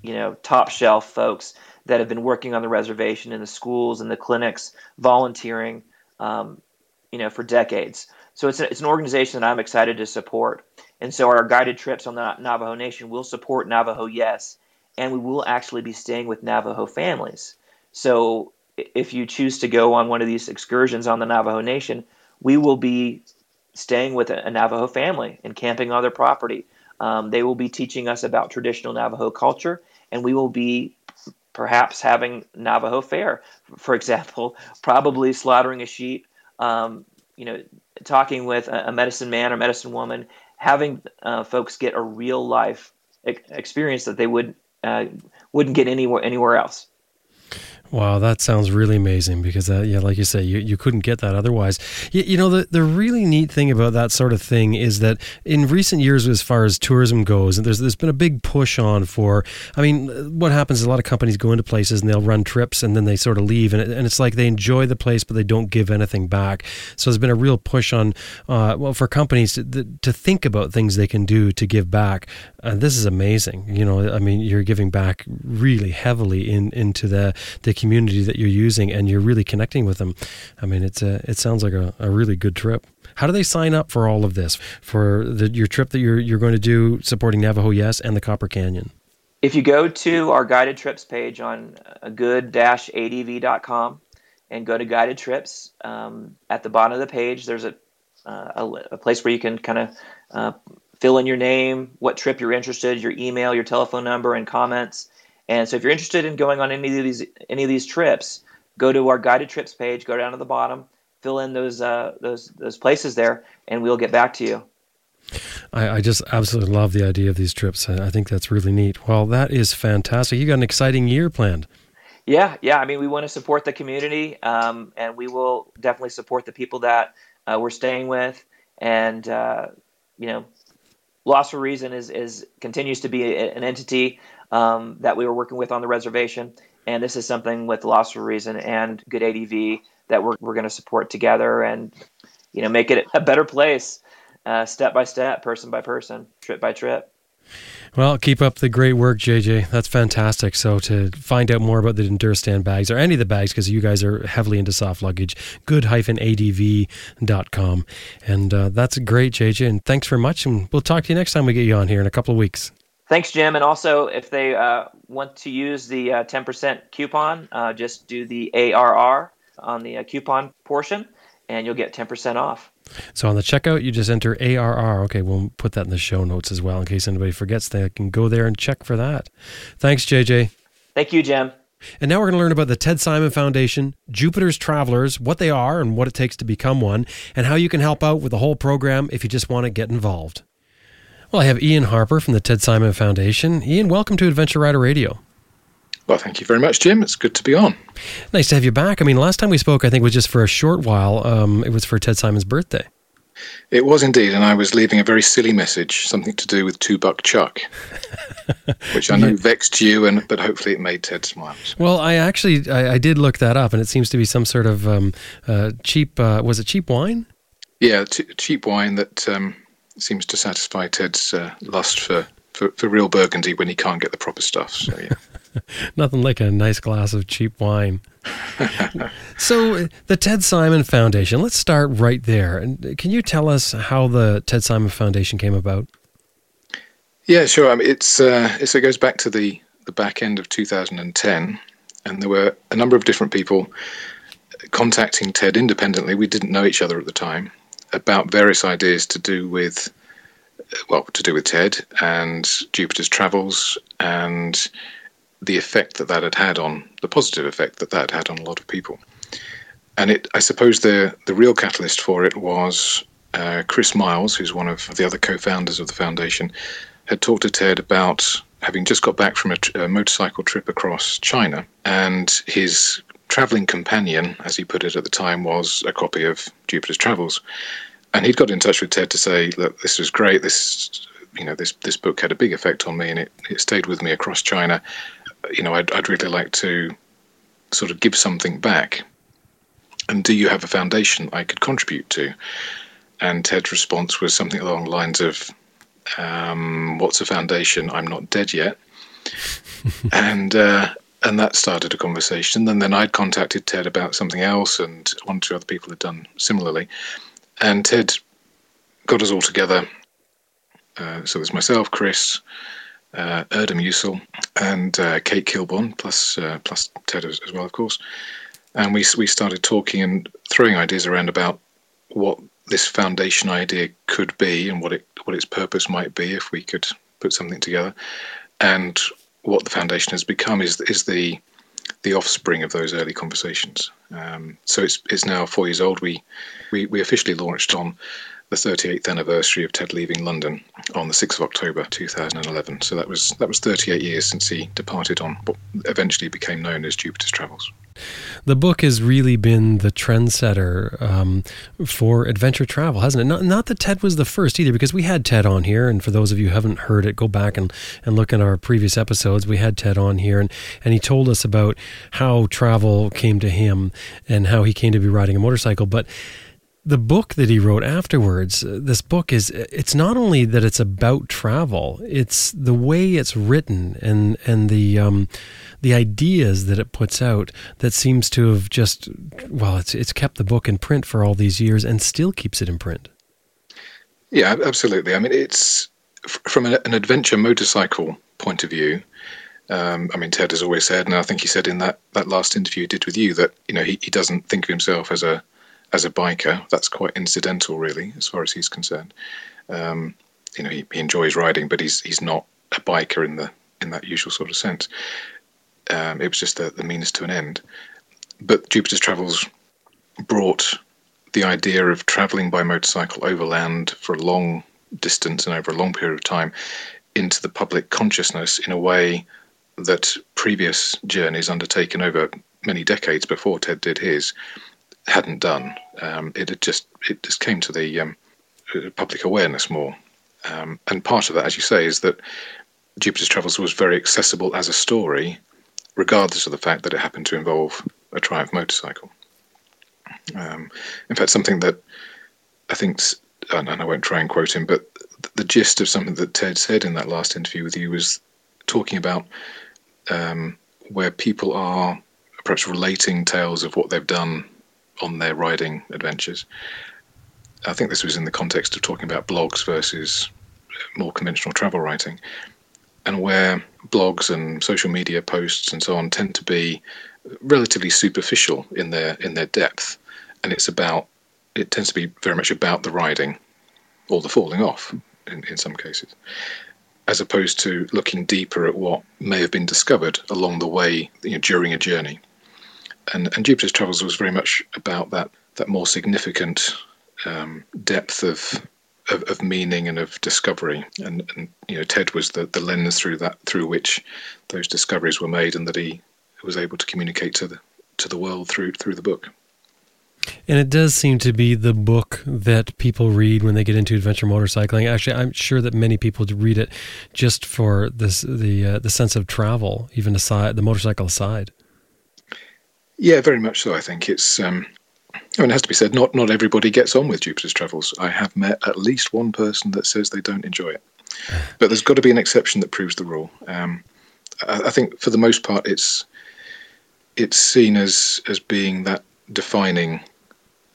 you know, top shelf folks that have been working on the reservation in the schools and the clinics, volunteering, um, you know, for decades. So it's, a, it's an organization that I'm excited to support. And so our guided trips on the Navajo Nation will support Navajo Yes and we will actually be staying with Navajo families. So if you choose to go on one of these excursions on the Navajo Nation, we will be staying with a, Navajo family and camping on their property. Um, they will be teaching us about traditional Navajo culture, and we will be perhaps having Navajo fare, for example, probably slaughtering a sheep, um, you know, talking with a, medicine man or medicine woman, having uh, folks get a real life experience that they would uh, wouldn't get anywhere anywhere else. Wow, that sounds really amazing because, uh, yeah, like you say, you, you couldn't get that otherwise. You, you, know, the, the really neat thing about that sort of thing is that in recent years, as far as tourism goes, there's, there's been a big push on for, I mean, what happens is a lot of companies go into places and they'll run trips and then they sort of leave. And, it, and it's like they enjoy the place, but they don't give anything back. So there's been a real push on, uh, well, for companies to, to think about things they can do to give back. Uh, this is amazing. You know, I mean, you're giving back really heavily in, into the, the community that you're using and you're really connecting with them. I mean, it's a, it sounds like a, a really good trip. How do they sign up for all of this for the, your trip that you're, you're going to do supporting Navajo Yes and the Copper Canyon? If you go to our guided trips page on good-adv.com and go to guided trips, um, at the bottom of the page, there's a, uh, a, a, place where you can kind of uh, fill in your name, what trip you're interested, your email, your telephone number, and comments. And so if you're interested in going on any of these any of these trips, go to our guided trips page, go down to the bottom, fill in those uh, those those places there, and we'll get back to you. I, I, just absolutely love the idea of these trips. I think that's really neat. Well, that is fantastic. You got an exciting year planned. Yeah, yeah. I mean, we want to support the community, um, and we will definitely support the people that uh, we're staying with. And uh, you know, Lost for Reason is is continues to be an entity um, that we were working with on the reservation. And this is something with Lost for Reason and Good ADV that we're, we're going to support together and, you know, make it a better place, uh, step by step, person by person, trip by trip. Well, keep up the great work, JJ. That's fantastic. So, to find out more about the Enduristan bags or any of the bags, because you guys are heavily into soft luggage, good-adv.com. And uh, that's great, JJ. And thanks very much. And we'll talk to you next time we get you on here in a couple of weeks. Thanks, Jim. And also, if they uh, want to use the uh, 10% coupon, uh, just do the ARR on the uh, coupon portion, and you'll get 10% off. So on the checkout, you just enter ARR. Okay, we'll put that in the show notes as well in case anybody forgets. They can go there and check for that. Thanks, JJ. Thank you, Jim. And now we're going to learn about the Ted Simon Foundation, Jupiter's Travelers, what they are and what it takes to become one, and how you can help out with the whole program if you just want to get involved. Well, I have Iain Harper from the Ted Simon Foundation. Iain, welcome to Adventure Rider Radio. Well, thank you very much, Jim. It's good to be on. Nice to have you back. I mean, last time we spoke, I think, was just for a short while. Um, it was for Ted Simon's birthday. It was indeed, and I was leaving a very silly message, something to do with Two Buck Chuck, which I know yeah. vexed you, and but hopefully it made Ted smile. Well, I actually I, I, did look that up, and it seems to be some sort of um, uh, cheap. Uh, was it cheap wine? Yeah, t- cheap wine that um, seems to satisfy Ted's uh, lust for, for, for real Burgundy when he can't get the proper stuff. So yeah, nothing like a nice glass of cheap wine. so the Ted Simon Foundation. Let's start right there. And can you tell us how the Ted Simon Foundation came about? Yeah, sure. I mean, it's uh, it's, it goes back to the the back end of 2010, and there were a number of different people contacting Ted independently. We didn't know each other at the time, about various ideas to do with, well, to do with Ted and Jupiter's travels and the effect that that had had on the positive effect that that had on a lot of people. And it, I suppose, the the real catalyst for it was uh, Chris Miles, who's one of the other co-founders of the foundation, had talked to Ted about having just got back from a, a motorcycle trip across China, and his traveling companion, as he put it at the time, was a copy of Jupiter's Travels. And he'd got in touch with Ted to say, look, this was great. This, you know, this this book had a big effect on me, and it, it stayed with me across China. You know, I'd, I'd really like to sort of give something back. And do you have a foundation I could contribute to? And Ted's response was something along the lines of, um, "What's a foundation? I'm not dead yet." and uh, and that started a conversation. And then I'd contacted Ted about something else, and one or two other people had done similarly. And Ted got us all together. Uh, so there's myself, Chris, uh, Erdem Usul, and uh, Kate Kilborn, plus uh, plus Ted as, as, well, of course. And we we started talking and throwing ideas around about what this foundation idea could be and what it what its purpose might be if we could put something together, and what the foundation has become is is the the offspring of those early conversations. Um, so it's it's now four years old. We we, we officially launched on the 38th anniversary of Ted leaving London on the 6th of October 2011. So that was that was 38 years since he departed on what eventually became known as Jupiter's Travels. The book has really been the trendsetter um, for adventure travel, hasn't it? Not, not that Ted was the first either, because we had Ted on here. And for those of you who haven't heard it, go back and, and look at our previous episodes. We had Ted on here, and, and he told us about how travel came to him and how he came to be riding a motorcycle. But the book that he wrote afterwards uh, this book is it's not only that it's about travel it's the way it's written and and the um, the ideas that it puts out that seems to have just well it's it's kept the book in print for all these years and still keeps it in print. Yeah absolutely. I mean it's from an adventure motorcycle point of view um, I mean, Ted has always said, and I think he said in that, that last interview he did with you, that you know he, he doesn't think of himself as a as a biker, that's quite incidental, really, as far as he's concerned. Um, you know, he, he, enjoys riding, but he's he's not a biker in the in that usual sort of sense. Um, it was just the, the means to an end. But Jupiter's Travels brought the idea of traveling by motorcycle overland for a long distance and over a long period of time into the public consciousness in a way that previous journeys undertaken over many decades before Ted did his hadn't done. Um, it had just it just came to the um, public awareness more, um, and part of that, as you say, is that Jupiter's Travels was very accessible as a story, regardless of the fact that it happened to involve a Triumph motorcycle. Um, in fact, something that I think, and I won't try and quote him, but the gist of something that Ted said in that last interview with you was talking about um, where people are perhaps relating tales of what they've done on their riding adventures. I think this was in the context of talking about blogs versus more conventional travel writing, and where blogs and social media posts and so on tend to be relatively superficial in their in their depth, and it's about it tends to be very much about the riding or the falling off in, in some cases, as opposed to looking deeper at what may have been discovered along the way you know, during a journey and, and Jupiter's Travels was very much about that that more significant um, depth of, of, of meaning and of discovery. And, and you know, Ted was the, the lens through that through which those discoveries were made, and that he was able to communicate to the to the world through through the book. And it does seem to be the book that people read when they get into adventure motorcycling. Actually, I'm sure that many people read it just for this the uh, the sense of travel, even aside the motorcycle aside. Yeah, very much so. I think it's. Um, I mean, it has to be said, not not everybody gets on with Jupiter's Travels. I have met at least one person that says they don't enjoy it, but there's got to be an exception that proves the rule. Um, I, I, think for the most part, it's it's seen as as being that defining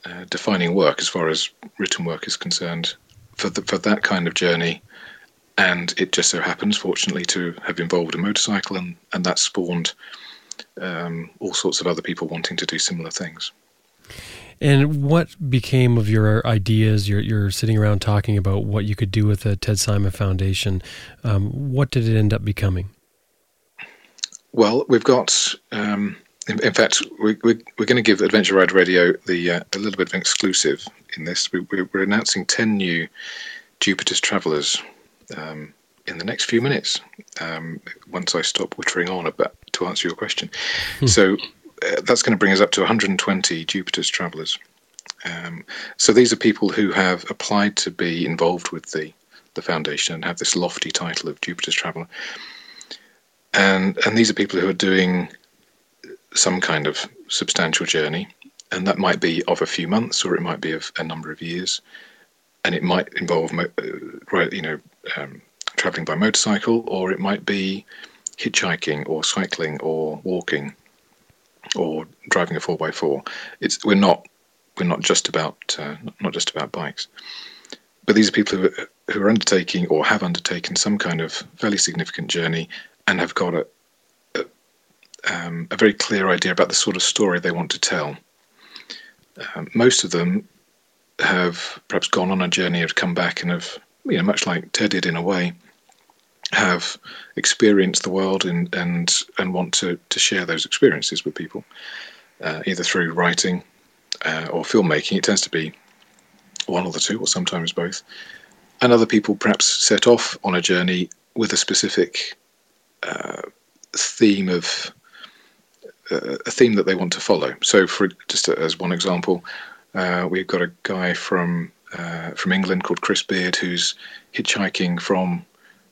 uh, defining work as far as written work is concerned for the, for that kind of journey. And it just so happens, fortunately, to have involved a motorcycle, and and that spawned um, all sorts of other people wanting to do similar things. And what became of your ideas? You're, you're sitting around talking about what you could do with the Ted Simon Foundation. Um, what did it end up becoming? Well, we've got, um, in, in, fact, we, we, we're going to give Adventure Ride Radio the uh, a little bit of an exclusive in this. We, are announcing 10 new Jupiter's Travelers um, in the next few minutes um, once I stop wittering on about to answer your question. Hmm. So uh, that's going to bring us up to 120 Jupiter's travelers. Um, so these are people who have applied to be involved with the the foundation and have this lofty title of Jupiter's traveler. And and these are people who are doing some kind of substantial journey, and that might be of a few months or it might be of a number of years, and it might involve, uh, right, you know, um, traveling by motorcycle, or it might be hitchhiking or cycling or walking or driving a 4x4 it's we're not we're not just about uh, not just about bikes. But these are people who are, who are undertaking or have undertaken some kind of fairly significant journey and have got a a, um, a very clear idea about the sort of story they want to tell. Um, most of them have perhaps gone on a journey, have come back, and have, you know, much like Ted did in a way, have experienced the world and and and want to to share those experiences with people, uh, either through writing uh, or filmmaking. It tends to be one or the two, or sometimes both. And other people perhaps set off on a journey with a specific uh, theme of uh, a theme that they want to follow. So, for just as one example, uh, we've got a guy from uh, from England called Chris Beard who's hitchhiking from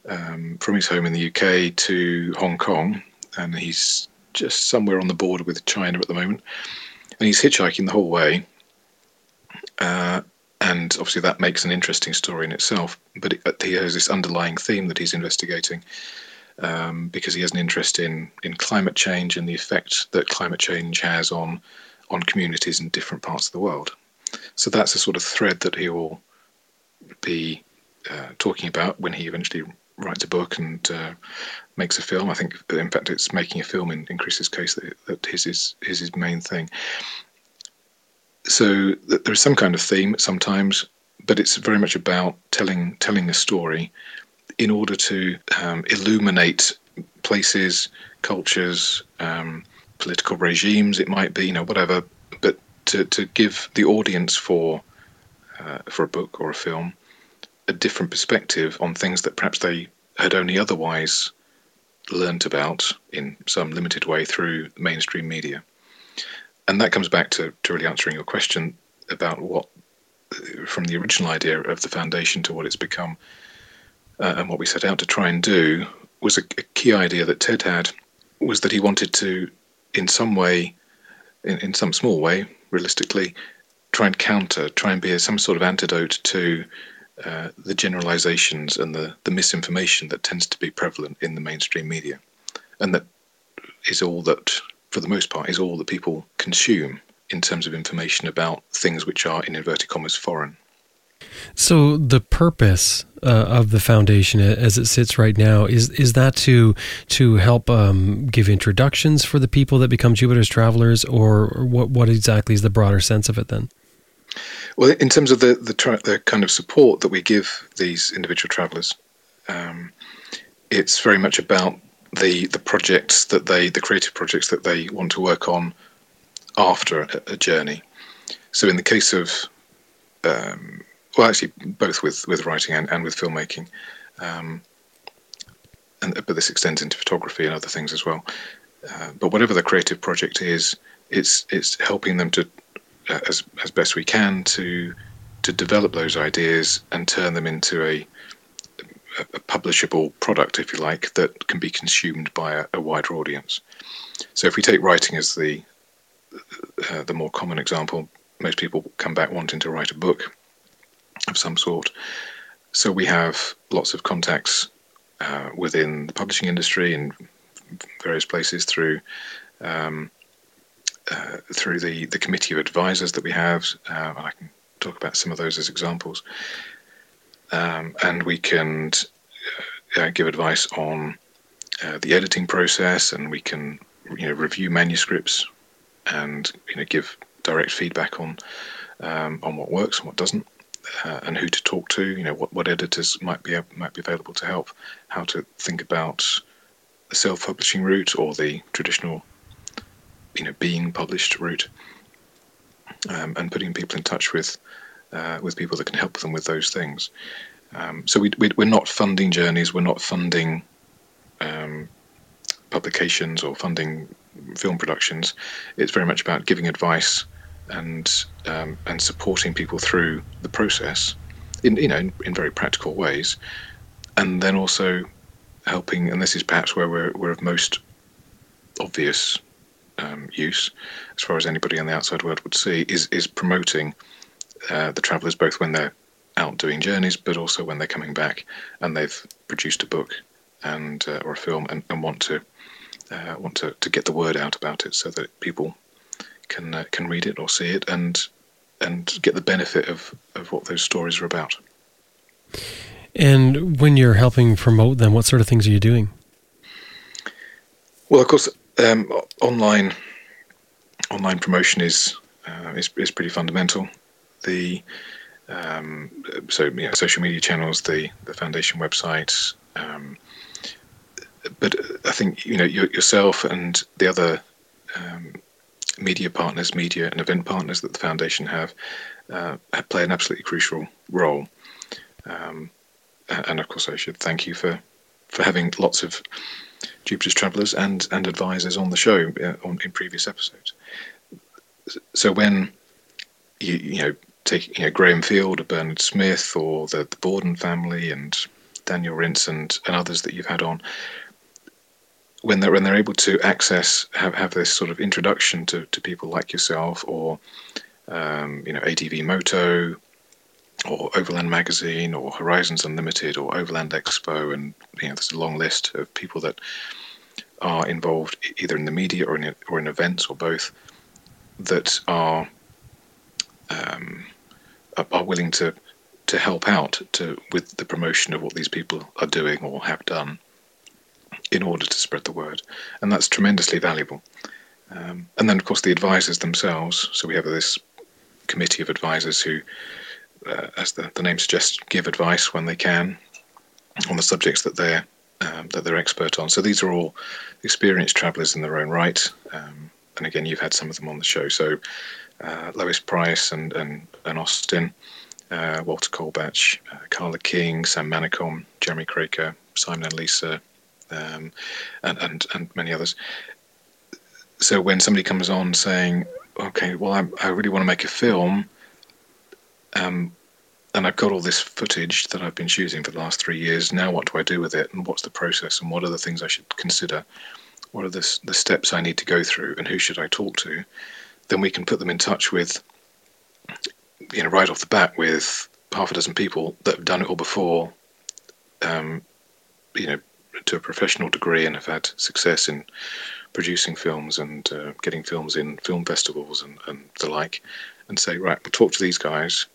um, from his home in the UK to Hong Kong, and he's just somewhere on the border with China at the moment, and he's hitchhiking the whole way. Uh, and obviously that makes an interesting story in itself. But it, he has this underlying theme that he's investigating um, because he has an interest in in climate change and the effect that climate change has on on communities in different parts of the world. So that's a sort of thread that he will be uh, talking about when he eventually writes a book and uh, makes a film. I think, in fact, it's making a film in, in Chris's case that, that his is, is his main thing so there's some kind of theme sometimes, but it's very much about telling telling a story in order to um, illuminate places, cultures, um, political regimes. It might be, you know, whatever, but to, to give the audience for uh, for a book or a film a different perspective on things that perhaps they had only otherwise learnt about in some limited way through mainstream media. And that comes back to, to really answering your question about what, from the original idea of the foundation to what it's become, uh, and what we set out to try and do was a, a, key idea that Ted had was that he wanted to, in some way, in, in some small way, realistically, try and counter, try and be a, some sort of antidote to uh, the generalizations and the, the misinformation that tends to be prevalent in the mainstream media, and that is all that for the most part, is all that people consume in terms of information about things which are, in inverted commas, foreign. So the purpose uh, of the foundation, as it sits right now, is is that to to help um, give introductions for the people that become Jupiter's travelers, or what what exactly is the broader sense of it then? Well, in terms of the the, tra- the kind of support that we give these individual travelers, um, it's very much about the the projects that they the creative projects that they want to work on after a, a journey. So in the case of um, well, actually both with with writing and, and with filmmaking, um, and but this extends into photography and other things as well. Uh, but whatever the creative project is, it's it's helping them to as as best we can to to develop those ideas and turn them into a a publishable product, if you like, that can be consumed by a, a wider audience. So if we take writing as the uh, the more common example, most people come back wanting to write a book of some sort. So we have lots of contacts uh, within the publishing industry in various places through um, uh, through the, the committee of advisors that we have. Uh, I can talk about some of those as examples um, and we can uh, give advice on uh, the editing process, and we can you know review manuscripts and you know give direct feedback on um, on what works and what doesn't, uh, and who to talk to. You know what, what editors might be might be available to help, how to think about the self-publishing route or the traditional you know being published route, um, and putting people in touch with uh, with people that can help them with those things. Um, so we, we, are not funding journeys, we're not funding um, publications or funding film productions. It's very much about giving advice and um, and supporting people through the process in you know in, in, very practical ways, and then also helping. And this is perhaps where we're we're of most obvious um, use, as far as anybody in the outside world would see, is is promoting uh, the travellers both when they're out doing journeys, but also when they're coming back and they've produced a book and uh, or a film and, and want to uh, want to, to get the word out about it so that people can uh, can read it or see it and and get the benefit of, of what those stories are about. And when you're helping promote them, what sort of things are you doing? Well, of course, um, online online promotion is, uh, is is pretty fundamental. The Um, so social media channels, the the foundation website. Um, but I think you know yourself and the other um, media partners, media and event partners that the foundation have, uh, play an absolutely crucial role. Um, and of course, I should thank you for for having lots of Jupiter's travelers and and advisors on the show uh, on in previous episodes. So when you you know take you know Graham Field or Bernard Smith or the, the Borden family and Daniel Rintz and, and others that you've had on, when they're when they're able to access have, have this sort of introduction to, to people like yourself or um, you know ADV Moto or Overland Magazine or Horizons Unlimited or Overland Expo and you know there's a long list of people that are involved either in the media or in or in events or both that are um, are willing to to help out to with the promotion of what these people are doing or have done in order to spread the word, and that's tremendously valuable. Um, and then, of course, the advisors themselves. So we have this committee of advisors who, uh, as the, the name suggests, give advice when they can on the subjects that they're um, that they're expert on. So these are all experienced travellers in their own right. Um, and again, you've had some of them on the show. So uh, Lois Pryce and and, and Austin, uh, Walter Colebatch, uh, Carla King, Sam Manicom, Jeremy Kroeker, Simon and Lisa, um, and, and, and many others. So when somebody comes on saying, okay, well, I, I really want to make a film, um, and I've got all this footage that I've been shooting for the last three years. Now, what do I do with it? And what's the process? And what are the things I should consider? What are the, the steps I need to go through? And who should I talk to? Then we can put them in touch with, you know, right off the bat with half a dozen people that have done it all before, um, you know, to a professional degree and have had success in producing films and uh, getting films in film festivals and, and the like, and say, right, we'll talk to these guys,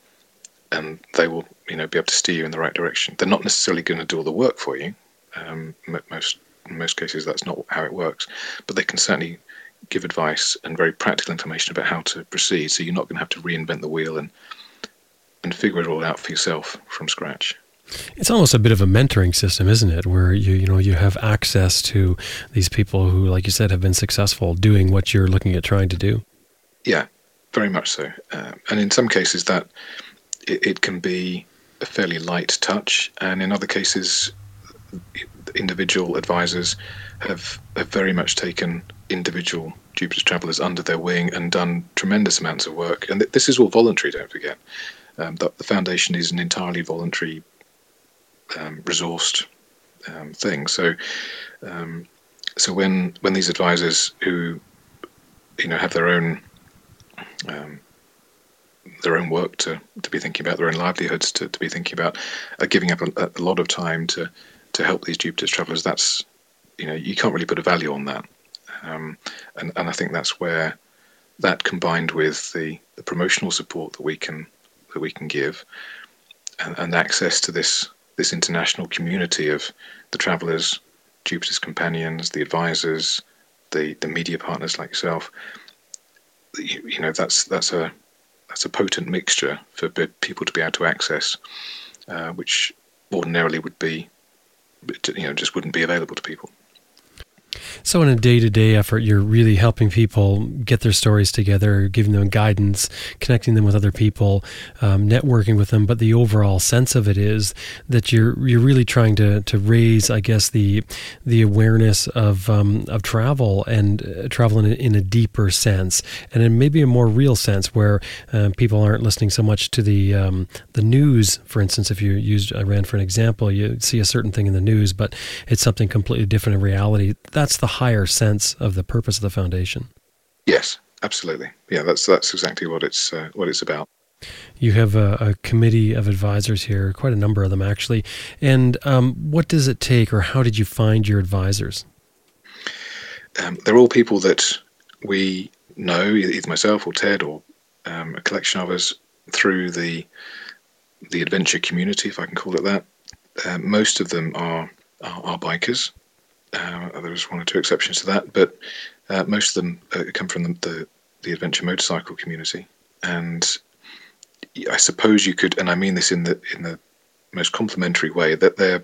and they will, you know, be able to steer you in the right direction. They're not necessarily going to do all the work for you. Um, most in most cases, that's not how it works, but they can certainly give advice and very practical information about how to proceed. So you're not going to have to reinvent the wheel and and figure it all out for yourself from scratch. It's almost a bit of a mentoring system, isn't it? Where you you know you have access to these people who, like you said, have been successful doing what you're looking at trying to do. Yeah, very much so. Uh, and in some cases, that it, it, can be a fairly light touch, and in other cases, individual advisors have have very much taken individual Jupiter's travellers under their wing and done tremendous amounts of work. And th- this is all voluntary. Don't forget. Um, the, the foundation is an entirely voluntary um, resourced um, thing. So, um, so when when these advisors who you know have their own um, their own work to, to be thinking about, their own livelihoods to, to be thinking about, are giving up a, a lot of time to to help these Jupiter's travelers. That's you know you can't really put a value on that, um, and and I think that's where that combined with the, the promotional support that we can that we can give and, and access to this this international community of the travelers, Jupiter's companions, the advisors, the the media partners like yourself. You, you know that's that's a that's a potent mixture for people to be able to access, uh, which ordinarily would be, you know, just wouldn't be available to people. So, in a day to day effort, you're really helping people get their stories together, giving them guidance, connecting them with other people, um, networking with them. But the overall sense of it is that you're you're really trying to to raise, I guess, the the awareness of um, of travel and uh, travel in a, in a, deeper sense, and in maybe a more real sense, where uh, people aren't listening so much to the um, the news. For instance, if you used Iran for an example, you see a certain thing in the news, but it's something completely different in reality. That's the higher sense of the purpose of the foundation. Yes, absolutely. Yeah, that's that's exactly what it's uh, what it's about. You have a, a, committee of advisors here, quite a number of them actually. And um, what does it take, or how did you find your advisors? Um, they're all people that we know, either myself or Ted or um, a collection of us through the the adventure community, if I can call it that. Uh, most of them are, are, are bikers, uh, there's one or two exceptions to that, but uh, most of them uh, come from the, the, the adventure motorcycle community, and I suppose you could, and I mean this in the in the most complimentary way, that they're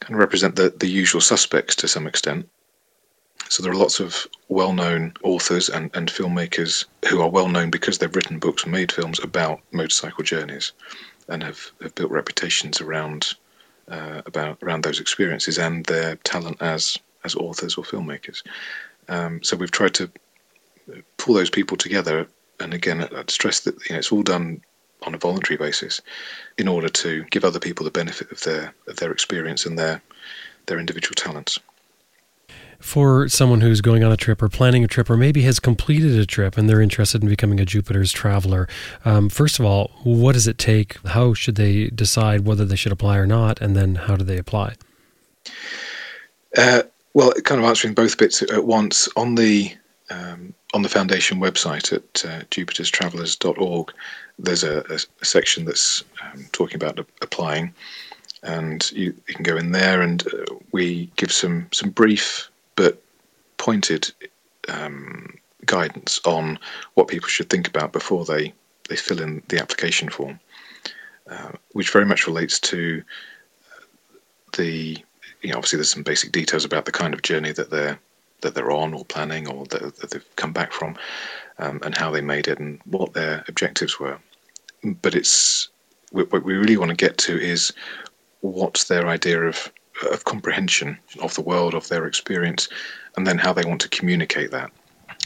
kind of represent the, the usual suspects to some extent. So there are lots of well-known authors and, and filmmakers who are well known because they've written books and made films about motorcycle journeys, and have, have built reputations around uh, about around those experiences and their talent as as authors or filmmakers. Um, so we've tried to pull those people together, and again, I'd stress that you know, it's all done on a voluntary basis in order to give other people the benefit of their of their experience and their their individual talents. For someone who's going on a trip or planning a trip or maybe has completed a trip and they're interested in becoming a Jupiter's traveler, um, first of all, what does it take? How should they decide whether they should apply or not? And then how do they apply? Uh, well, kind of answering both bits at once on the um, on the foundation website at uh, jupiterstravelers.org, there's a, a, section that's um, talking about applying, and you, you, can go in there, and uh, we give some some brief but pointed um, guidance on what people should think about before they they fill in the application form, uh, which very much relates to the you know obviously there's some basic details about the kind of journey that they're that they're on or planning or that, that they've come back from, um, and how they made it and what their objectives were. But it's what we really want to get to is what's their idea of of comprehension of the world, of their experience, and then how they want to communicate that.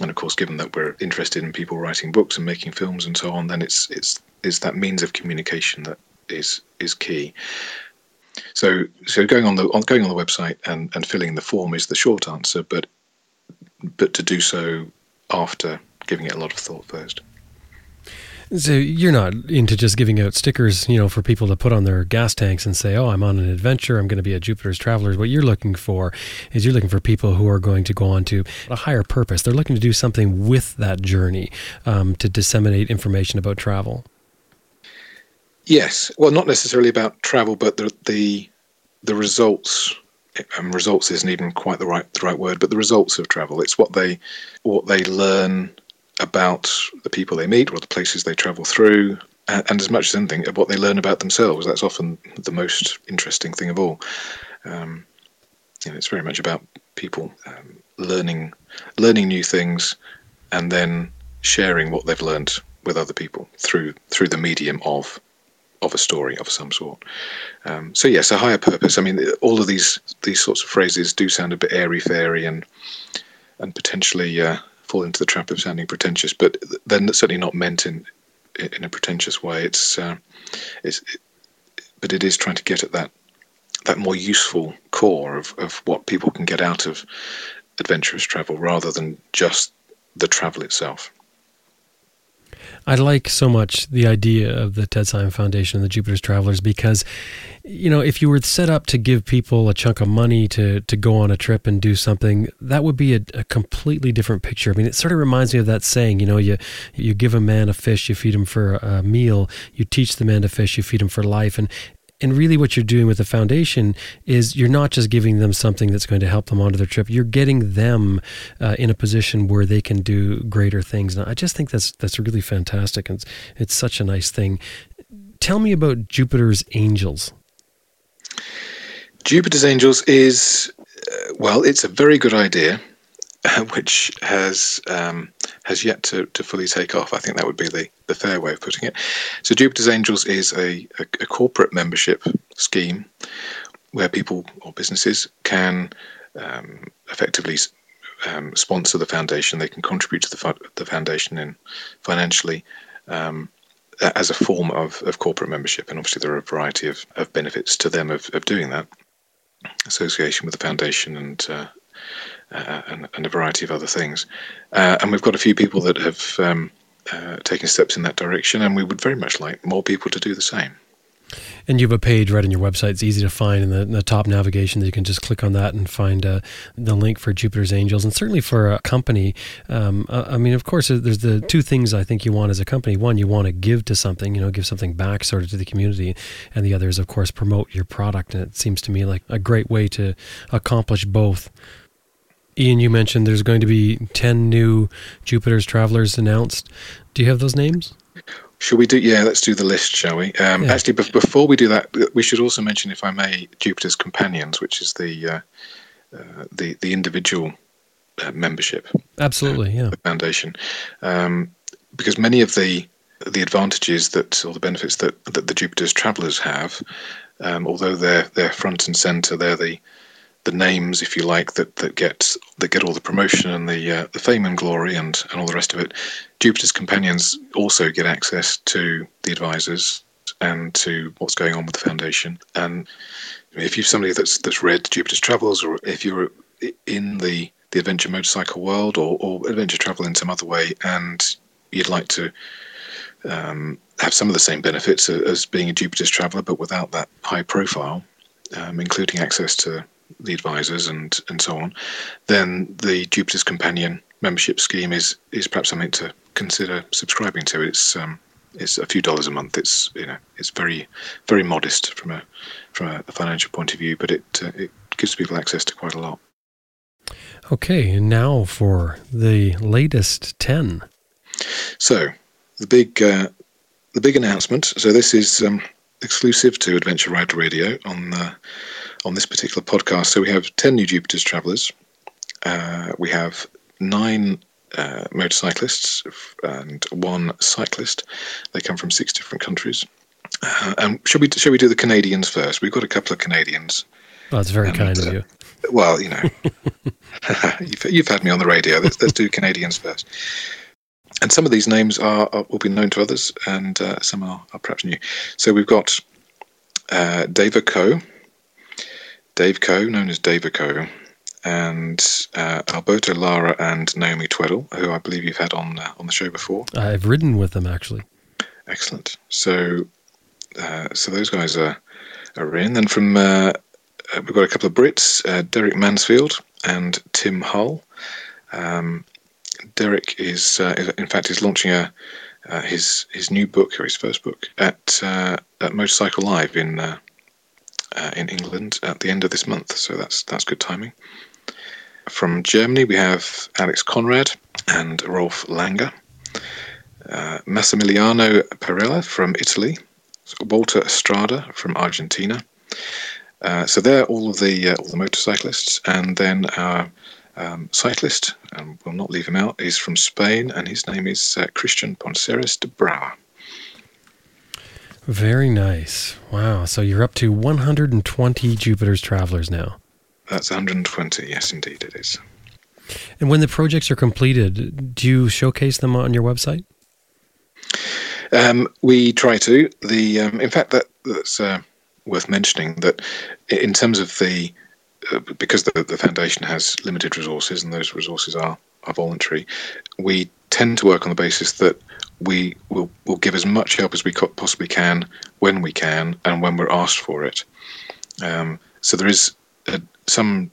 And of course, given that we're interested in people writing books and making films and so on, then it's it's it's that means of communication that is is key. So so going on the on, going on the website and, and filling the form is the short answer, but but to do so after giving it a lot of thought first. So you're not into just giving out stickers, you know, for people to put on their gas tanks and say, "Oh, I'm on an adventure. I'm going to be a Jupiter's traveler." What you're looking for is you're looking for people who are going to go on to a higher purpose. They're looking to do something with that journey um, to disseminate information about travel. Yes, well, not necessarily about travel, but the the, the results um, results isn't even quite the right the right word, but the results of travel. It's what they what they learn about the people they meet or the places they travel through, and, as much as anything, what they learn about themselves. That's often the most interesting thing of all. Um, you know, it's very much about people um, learning learning new things, and then sharing what they've learned with other people through through the medium of of a story of some sort. Um, so yes, a higher purpose. I mean, all of these these sorts of phrases do sound a bit airy fairy and and potentially uh, fall into the trap of sounding pretentious, but they're certainly not meant in in a pretentious way. It's uh, it's it, but it is trying to get at that that more useful core of, of what people can get out of adventurous travel rather than just the travel itself. I like so much the idea of the Ted Simon Foundation and the Jupiter's Travelers because, you know, if you were set up to give people a chunk of money to to go on a trip and do something, that would be a, a completely different picture. I mean, it sort of reminds me of that saying, you know, you you give a man a fish, you feed him for a meal, you teach the man to fish, you feed him for life, and and really what you're doing with the foundation is you're not just giving them something that's going to help them onto their trip. You're getting them uh, in a position where they can do greater things. And i just think that's that's really fantastic. And it's, it's such a nice thing. Tell me about jupiter's angels. Jupiter's angels is uh, well it's a very good idea which has um, has yet to, to fully take off. I think that would be the, the fair way of putting it. So Jupiter's Angels is a, a, a corporate membership scheme where people or businesses can um, effectively um, sponsor the foundation. They can contribute to the, the foundation in financially um, as a form of, of corporate membership. And obviously, there are a variety of, of benefits to them of, of doing that association with the foundation and uh, uh, and, and, a variety of other things. Uh, and we've got a few people that have um, uh, taken steps in that direction, and we would very much like more people to do the same. And you have a page right on your website. It's easy to find in the, in the top navigation that you can just click on that and find uh, the link for Jupiter's Angels. And certainly for a company, um, I mean, of course, there's the two things I think you want as a company. One, you want to give to something, you know, give something back sort of to the community. And the other is, of course, promote your product. And it seems to me like a great way to accomplish both. Iain, you mentioned there's going to be 10 new Jupiter's Travelers announced. Do you have those names? Shall we do? Yeah, let's do the list, shall we? Um, yeah. Actually, b- before we do that, we should also mention, if I may, Jupiter's Companions, which is the uh, uh, the the individual uh, membership. Absolutely, yeah. The foundation, um, because many of the the advantages that or the benefits that that the Jupiter's travelers have, um, although they're they're front and center, they're the the names, if you like, that, that get that get all the promotion and the uh, the fame and glory and, and all the rest of it. Jupiter's companions also get access to the advisors and to what's going on with the foundation. And if you're somebody that's that's read Jupiter's Travels, or if you're in the the adventure motorcycle world or, or adventure travel in some other way, and you'd like to um, have some of the same benefits as being a Jupiter's traveler, but without that high profile, um, including access to the advisors and and so on, then the Jupiter's Companion membership scheme is is perhaps something to consider subscribing to. It's um, it's a few dollars a month. It's you know it's very very modest from a from a, financial point of view, but it uh, it gives people access to quite a lot. Okay, and now for the latest ten. So the big uh, the big announcement. So this is um, exclusive to Adventure Rider Radio on uh, on this particular podcast. So we have 10 new Jupiter's travelers. Uh, we have nine uh, motorcyclists and one cyclist. They come from six different countries. Uh, and shall we shall we do the Canadians first? We've got a couple of Canadians. Oh, that's very and, kind of uh, you. Well, you know, you've, you've, had me on the radio. Let's, let's do Canadians first. And some of these names are, are will be known to others, and uh, some are, are, perhaps new. So we've got uh, David Coe, Dave Coe, known as David Coe, and uh, Alberto Lara and Naomi Tweddle, who I believe you've had on uh, on the show before. I've ridden with them actually. Excellent. So, uh, so those guys are are in. Then from uh, uh, we've got a couple of Brits, uh, Derek Mansfield and Tim Hull. Um, Derek is, in fact, is launching a his his new book or his first book at at Motorcycle Live in uh, in England at the end of this month, so that's that's good timing. From Germany, we have Alex Conrad and Rolf Langer. Uh, Massimiliano Perella from Italy, Walter Estrada from Argentina. Uh, so they're all of the uh, all the motorcyclists, and then our um, cyclist, and we'll not leave him out, He's from Spain, and his name is uh, Christian Ponceres de Brouwer. Very nice. Wow. So you're up to 120 Jupiter's Travelers now. That's 120. Yes, indeed, it is. And when the projects are completed, do you showcase them on your website? Um, we try to. The um, in fact that that's uh, worth mentioning that in terms of the because the, the foundation has limited resources and those resources are are voluntary, we tend to work on the basis that we will will give as much help as we possibly can when we can and when we're asked for it. Um, so there is a, some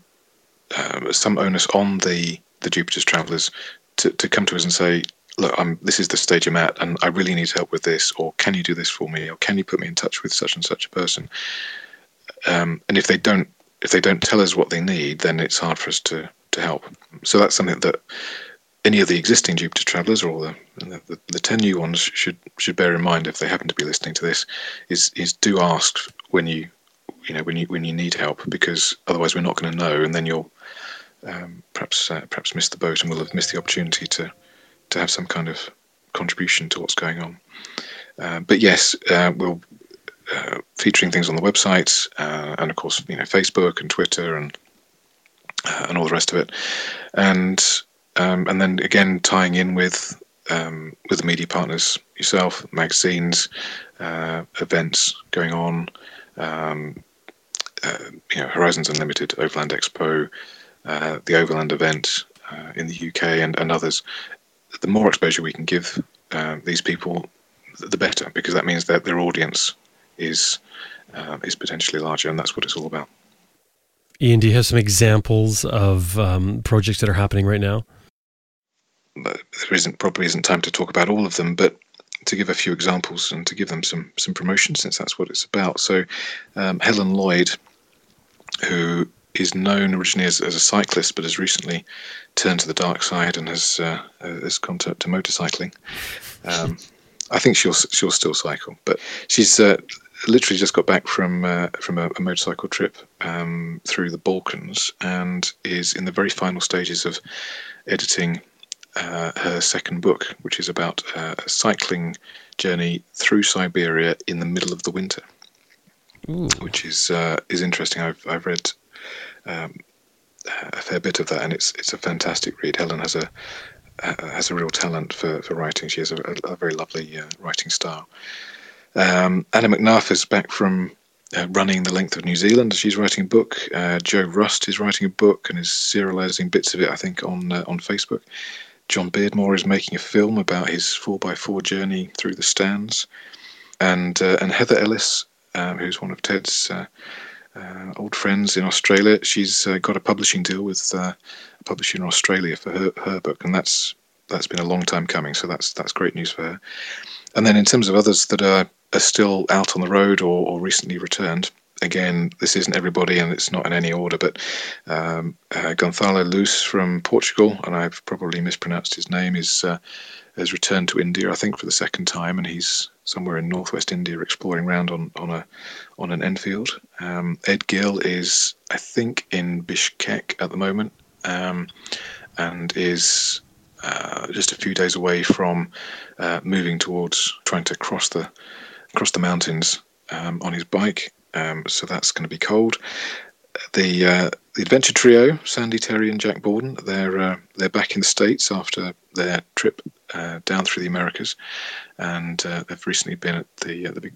uh, some onus on the the Jupiter's travellers to, to come to us and say, look, I'm this is the stage I'm at, and I really need help with this, or can you do this for me, or can you put me in touch with such and such a person? Um, and if they don't if they don't tell us what they need, then it's hard for us to to help. So that's something that any of the existing Jupiter travelers or the, the, the, 10 new ones should should bear in mind if they happen to be listening to this is is do ask when you you know when you when you need help because otherwise we're not going to know and then you'll um, perhaps uh, perhaps miss the boat and we'll have missed the opportunity to to have some kind of contribution to what's going on. Uh, but yes, uh, we'll uh, featuring things on the website uh, and of course you know Facebook and Twitter and uh, and all the rest of it, and um, and then again tying in with um, with the media partners yourself, magazines, uh, events going on, um, uh, you know, Horizons Unlimited, Overland Expo, the Overland event in the UK, and, and others. The more exposure we can give these people, the better, because that means that their audience is uh, is potentially larger, and that's what it's all about. Iain, do you have some examples of um, projects that are happening right now? there isn't probably isn't time to talk about all of them, but to give a few examples and to give them some some promotion since that's what it's about. So um, Helen Lloyd, who is known originally as, as, a cyclist, but has recently turned to the dark side and has uh, has gone to, to motorcycling. Um, I think she'll she'll still cycle, but she's uh, literally just got back from uh, from a, a, motorcycle trip um, through the Balkans and is in the very final stages of editing uh, her second book, which is about uh, a cycling journey through Siberia in the middle of the winter, Ooh. which is uh, is interesting. I've I've read. Um, a fair bit of that, and it's it's a fantastic read. Helen has a has a real talent for, for writing. She has a, a, a very lovely uh, writing style. Um, Anna McNuff is back from uh, running the length of New Zealand. She's writing a book. Uh, Joe Rust is writing a book and is serializing bits of it, I think, on uh, on Facebook. John Beardmore is making a film about his 4x4 journey through the Stans. And, uh, and Heather Ellis, um, who's one of Ted's uh, uh, old friends in Australia, she's got a publishing deal with a publisher in Australia for her, her book. And that's that's been a long time coming, so that's that's great news for her. And then in terms of others that are are still out on the road or, or recently returned. Again, this isn't everybody and it's not in any order, but um, uh, Gonzalo Luz from Portugal, and I've probably mispronounced his name, is uh, has returned to India, I think, for the second time, and he's somewhere in northwest India exploring around on, on a on an Enfield. Um, Ed Gill is, I think, in Bishkek at the moment, um, and is uh, just a few days away from uh, moving towards trying to cross the across the mountains um, on his bike. Um, so that's going to be cold. The uh, the adventure trio, Sandy Terry and Jack Borden, they're uh, they're back in the states after their trip uh, down through the Americas, and they've recently been at the the big.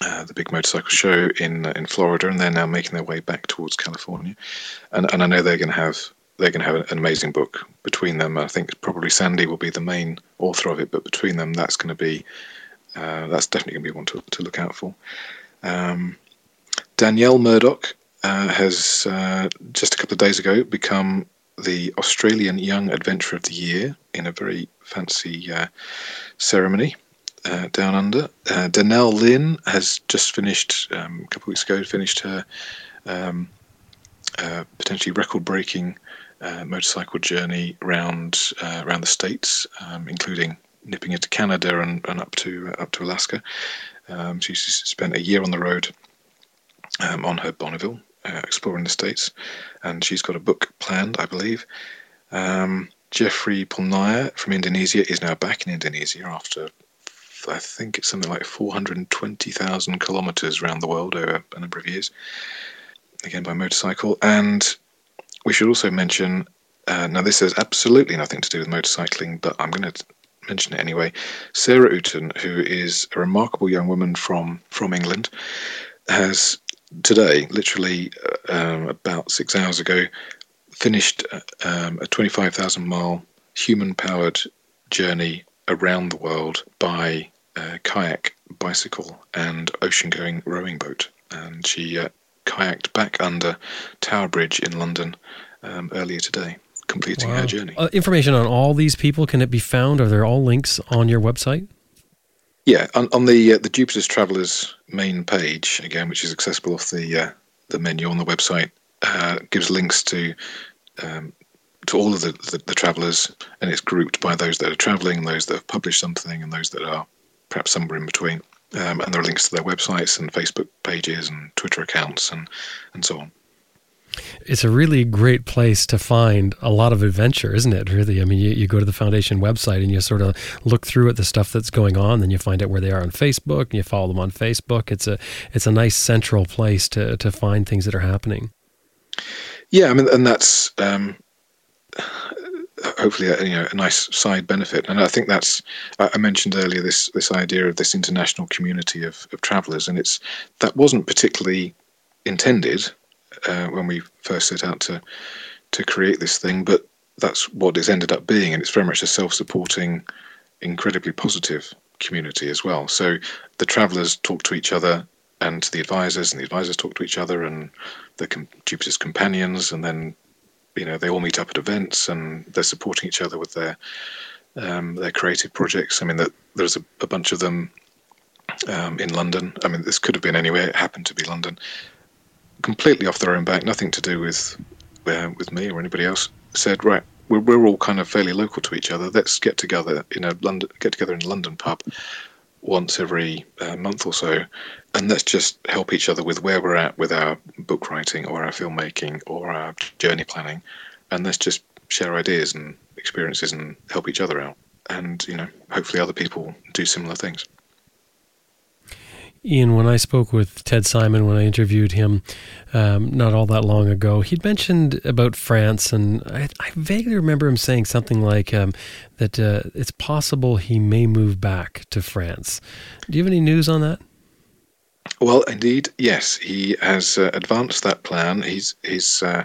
Uh, the big motorcycle show in in Florida, and they're now making their way back towards California, and and I know they're going to have they're going to have an amazing book between them. I think probably Sandy will be the main author of it, but between them, that's going to be uh, that's definitely going to be one to, to look out for. Um, Danielle Murdoch uh, has uh, just a couple of days ago become the Australian Young Adventurer of the Year in a very fancy uh, ceremony. Uh, down under, uh, Danell Lynn has just finished um, a couple of weeks ago. Finished her um, potentially record-breaking motorcycle journey around around the states, um, including nipping into Canada and, and up to uh, up to Alaska. Um, she spent a year on the road um, on her Bonneville, uh, exploring the states, and she's got a book planned, I believe. Um, Jeffrey Polnaja from Indonesia is now back in Indonesia after, I think it's something like 420,000 kilometers around the world over a number of years, again by motorcycle. And we should also mention uh, now, this has absolutely nothing to do with motorcycling, but I'm going to mention it anyway. Sarah Outen, who is a remarkable young woman from from England, has today, literally uh, um, about six hours ago, finished um, a 25,000 mile human powered journey around the world by uh, kayak, bicycle, and ocean going rowing boat. And she uh, kayaked back under Tower Bridge in London um, earlier today completing wow. her journey. Uh, information on all these people can it be found? Are there all links on your website? Yeah, on, on the uh, the Jupiter's Travelers main page again, which is accessible off the uh, the menu on the website, uh, gives links to um, to all of the, the, the travelers, and it's grouped by those that are traveling, those that have published something, and those that are perhaps somewhere in between. Um, and there are links to their websites and Facebook pages and Twitter accounts and and so on. It's a really great place to find a lot of adventure, isn't it? Really, I mean, you, you go to the foundation website and you sort of look through at the stuff that's going on. Then you find out where they are on Facebook, and you follow them on Facebook. It's a it's a nice central place to to find things that are happening. Yeah, I mean, and that's um, hopefully a, you know a nice side benefit. And I think that's I mentioned earlier this this idea of this international community of, of travellers, and it's that wasn't particularly intended uh, when we first set out to to create this thing, but that's what it's ended up being, and it's very much a self-supporting, incredibly positive community as well. So the travellers talk to each other and to the advisors, and the advisors talk to each other, and the com- Jupiter's companions, and then you know they all meet up at events, and they're supporting each other with their um, their creative projects. I mean, there's a, a bunch of them um, in London. I mean, this could have been anywhere; it happened to be London, completely off their own back, nothing to do with uh, with me or anybody else, said, right, we're, we're all kind of fairly local to each other. Let's get together in a London get together in a London pub once every uh, month or so, and let's just help each other with where we're at with our book writing or our filmmaking or our journey planning, and let's just share ideas and experiences and help each other out. And you know, hopefully, other people do similar things. Iain, when I spoke with Ted Simon when I interviewed him um, not all that long ago, he'd mentioned about France, and I, I vaguely remember him saying something like um, that uh, it's possible he may move back to France. Do you have any news on that? Well, indeed, yes. He has uh, advanced that plan. He's he's. Uh,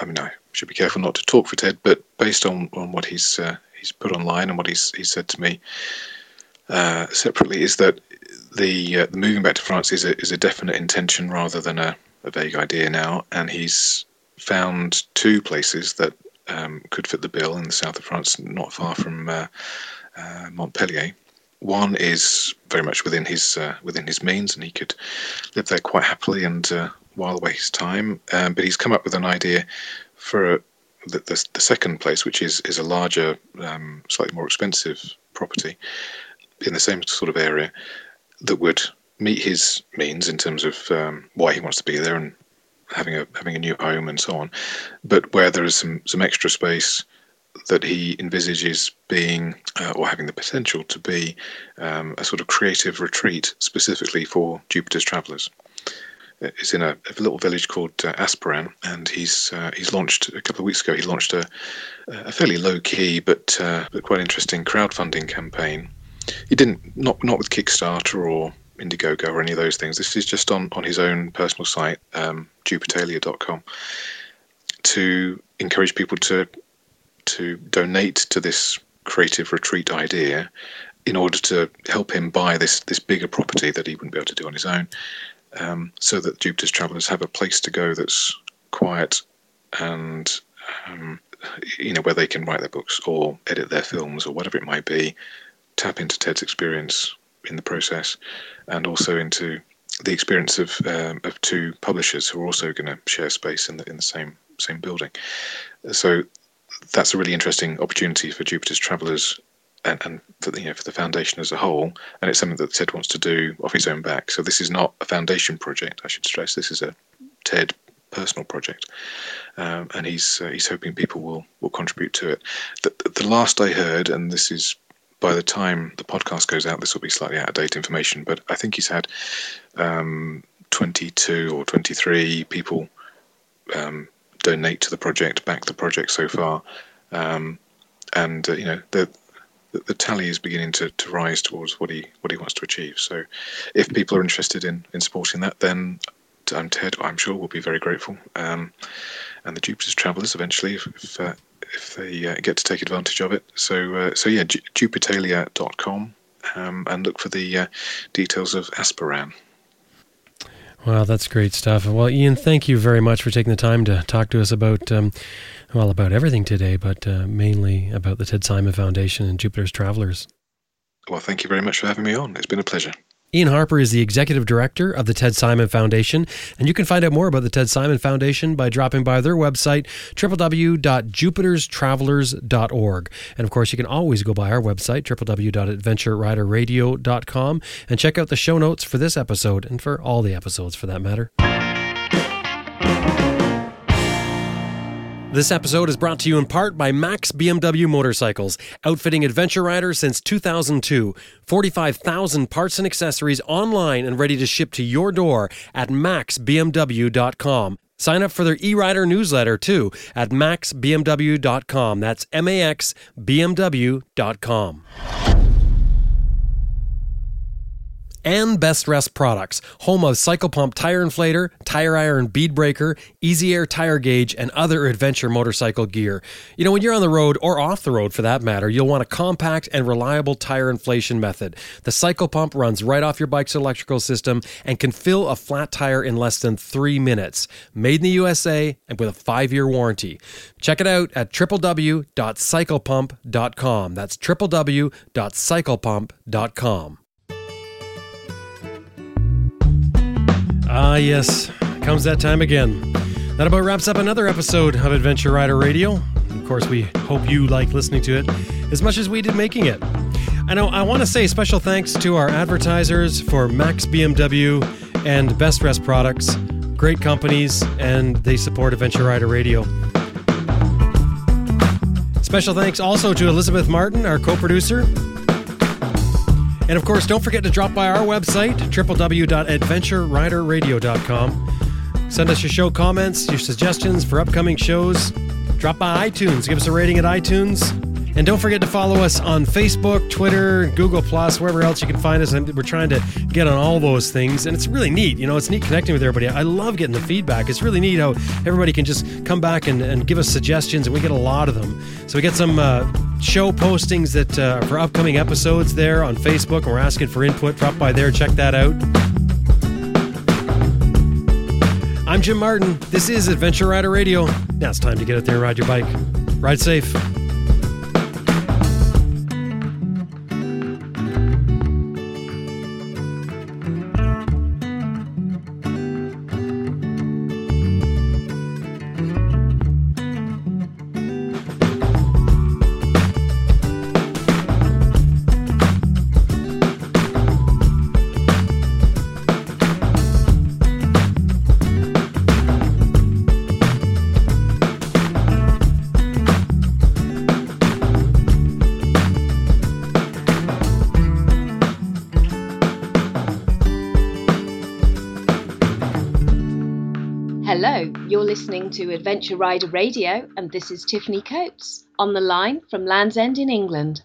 I mean, I should be careful not to talk for Ted, but based on, on what he's uh, he's put online and what he's he said to me uh, separately, is that the, uh, the moving back to France is a is a definite intention rather than a, a vague idea now, and he's found two places that um, could fit the bill in the south of France, not far from uh, Montpellier. One is very much within his uh, within his means, and he could live there quite happily and uh, while away his time. Um, but he's come up with an idea for a, the, the, the, second place, which is is a larger, um, slightly more expensive property in the same sort of area, that would meet his means in terms of um, why he wants to be there and having a having a new home and so on, but where there is some some extra space that he envisages being uh, or having the potential to be um, a sort of creative retreat specifically for Jupiter's travellers. It's in a, a, little village called uh, Aspiran, and he's uh, he's launched a couple of weeks ago. He launched a, a fairly low key but uh, but quite interesting crowdfunding campaign he didn't not not with Kickstarter or Indiegogo or any of those things. This is just on on his own personal site, um, Jupitalia.com, to encourage people to to donate to this creative retreat idea in order to help him buy this this bigger property that he wouldn't be able to do on his own, um, so that Jupiter's travellers have a place to go that's quiet and um, you know where they can write their books or edit their films or whatever it might be tap into Ted's experience in the process, and also into the experience of um, of two publishers who are also going to share space in the in the same same building. So that's a really interesting opportunity for Jupiter's Travellers and, and for the you know for the foundation as a whole. And it's something that Ted wants to do off his own back. So this is not a foundation project. I should stress this is a Ted personal project, um, and he's uh, he's hoping people will will contribute to it. The, the last I heard, and this is by the time the podcast goes out, this will be slightly out of date information, but I think he's had um, 22 or 23 people um, donate to the project, back the project so far. Um, and, uh, you know, the, the, the, tally is beginning to, to rise towards what he what he wants to achieve. So if people are interested in, in supporting that, then I'm Ted, I'm sure, will be very grateful. Um, and the Jupiter's Travellers eventually, if, if uh, if they uh, get to take advantage of it. So, uh, so yeah, jupitalia.com um, and look for the uh, details of Aspiran. Wow, that's great stuff. Well, Iain, thank you very much for taking the time to talk to us about, um, well, about everything today, but uh, mainly about the Ted Simon Foundation and Jupiter's Travelers. Well, thank you very much for having me on. It's been a pleasure. Iain Harper is the executive director of the Ted Simon Foundation, and you can find out more about the Ted Simon Foundation by dropping by their website, www.jupiterstravellers.org. And of course, you can always go by our website, www.adventureriderradio.com, and check out the show notes for this episode and for all the episodes for that matter. This episode is brought to you in part by Max BMW Motorcycles, outfitting adventure riders since 2002. 45,000 parts and accessories online and ready to ship to your door at maxbmw.com. Sign up for their e-rider newsletter too at maxbmw.com. That's M A X B M W.com and Best Rest Products, home of Cycle Pump Tire Inflator, Tire Iron Bead Breaker, Easy Air Tire Gauge, and other adventure motorcycle gear. You know, when you're on the road or off the road for that matter, you'll want a compact and reliable tire inflation method. The Cycle Pump runs right off your bike's electrical system and can fill a flat tire in less than three minutes. Made in the USA and with a five year warranty. Check it out at www.cyclepump.com. That's www.cyclepump.com. Ah, yes, comes that time again. That about wraps up another episode of Adventure Rider Radio. of course, we hope you like listening to it as much as we did making it. I know I want to say special thanks to our advertisers for Max BMW and Best Rest Products, great companies, and they support Adventure Rider Radio. Special thanks also to Elizabeth Martin, our co producer. And of course, don't forget to drop by our website, www.adventureriderradio.com. Send us your show comments, your suggestions for upcoming shows. Drop by iTunes, give us a rating at iTunes. And don't forget to follow us on Facebook, Twitter, Google Plus, wherever else you can find us. And we're trying to get on all those things, and it's really neat. You know, it's neat connecting with everybody. I love getting the feedback. It's really neat how everybody can just come back and, and give us suggestions, and we get a lot of them. So we get some uh, show postings that uh, for upcoming episodes there on Facebook, and we're asking for input. Drop by there, check that out. I'm Jim Martin. This is Adventure Rider Radio. Now it's time to get out there and ride your bike. Ride safe. Listening to Adventure Rider Radio, and this is Tiffany Coates on the line from Land's End in England.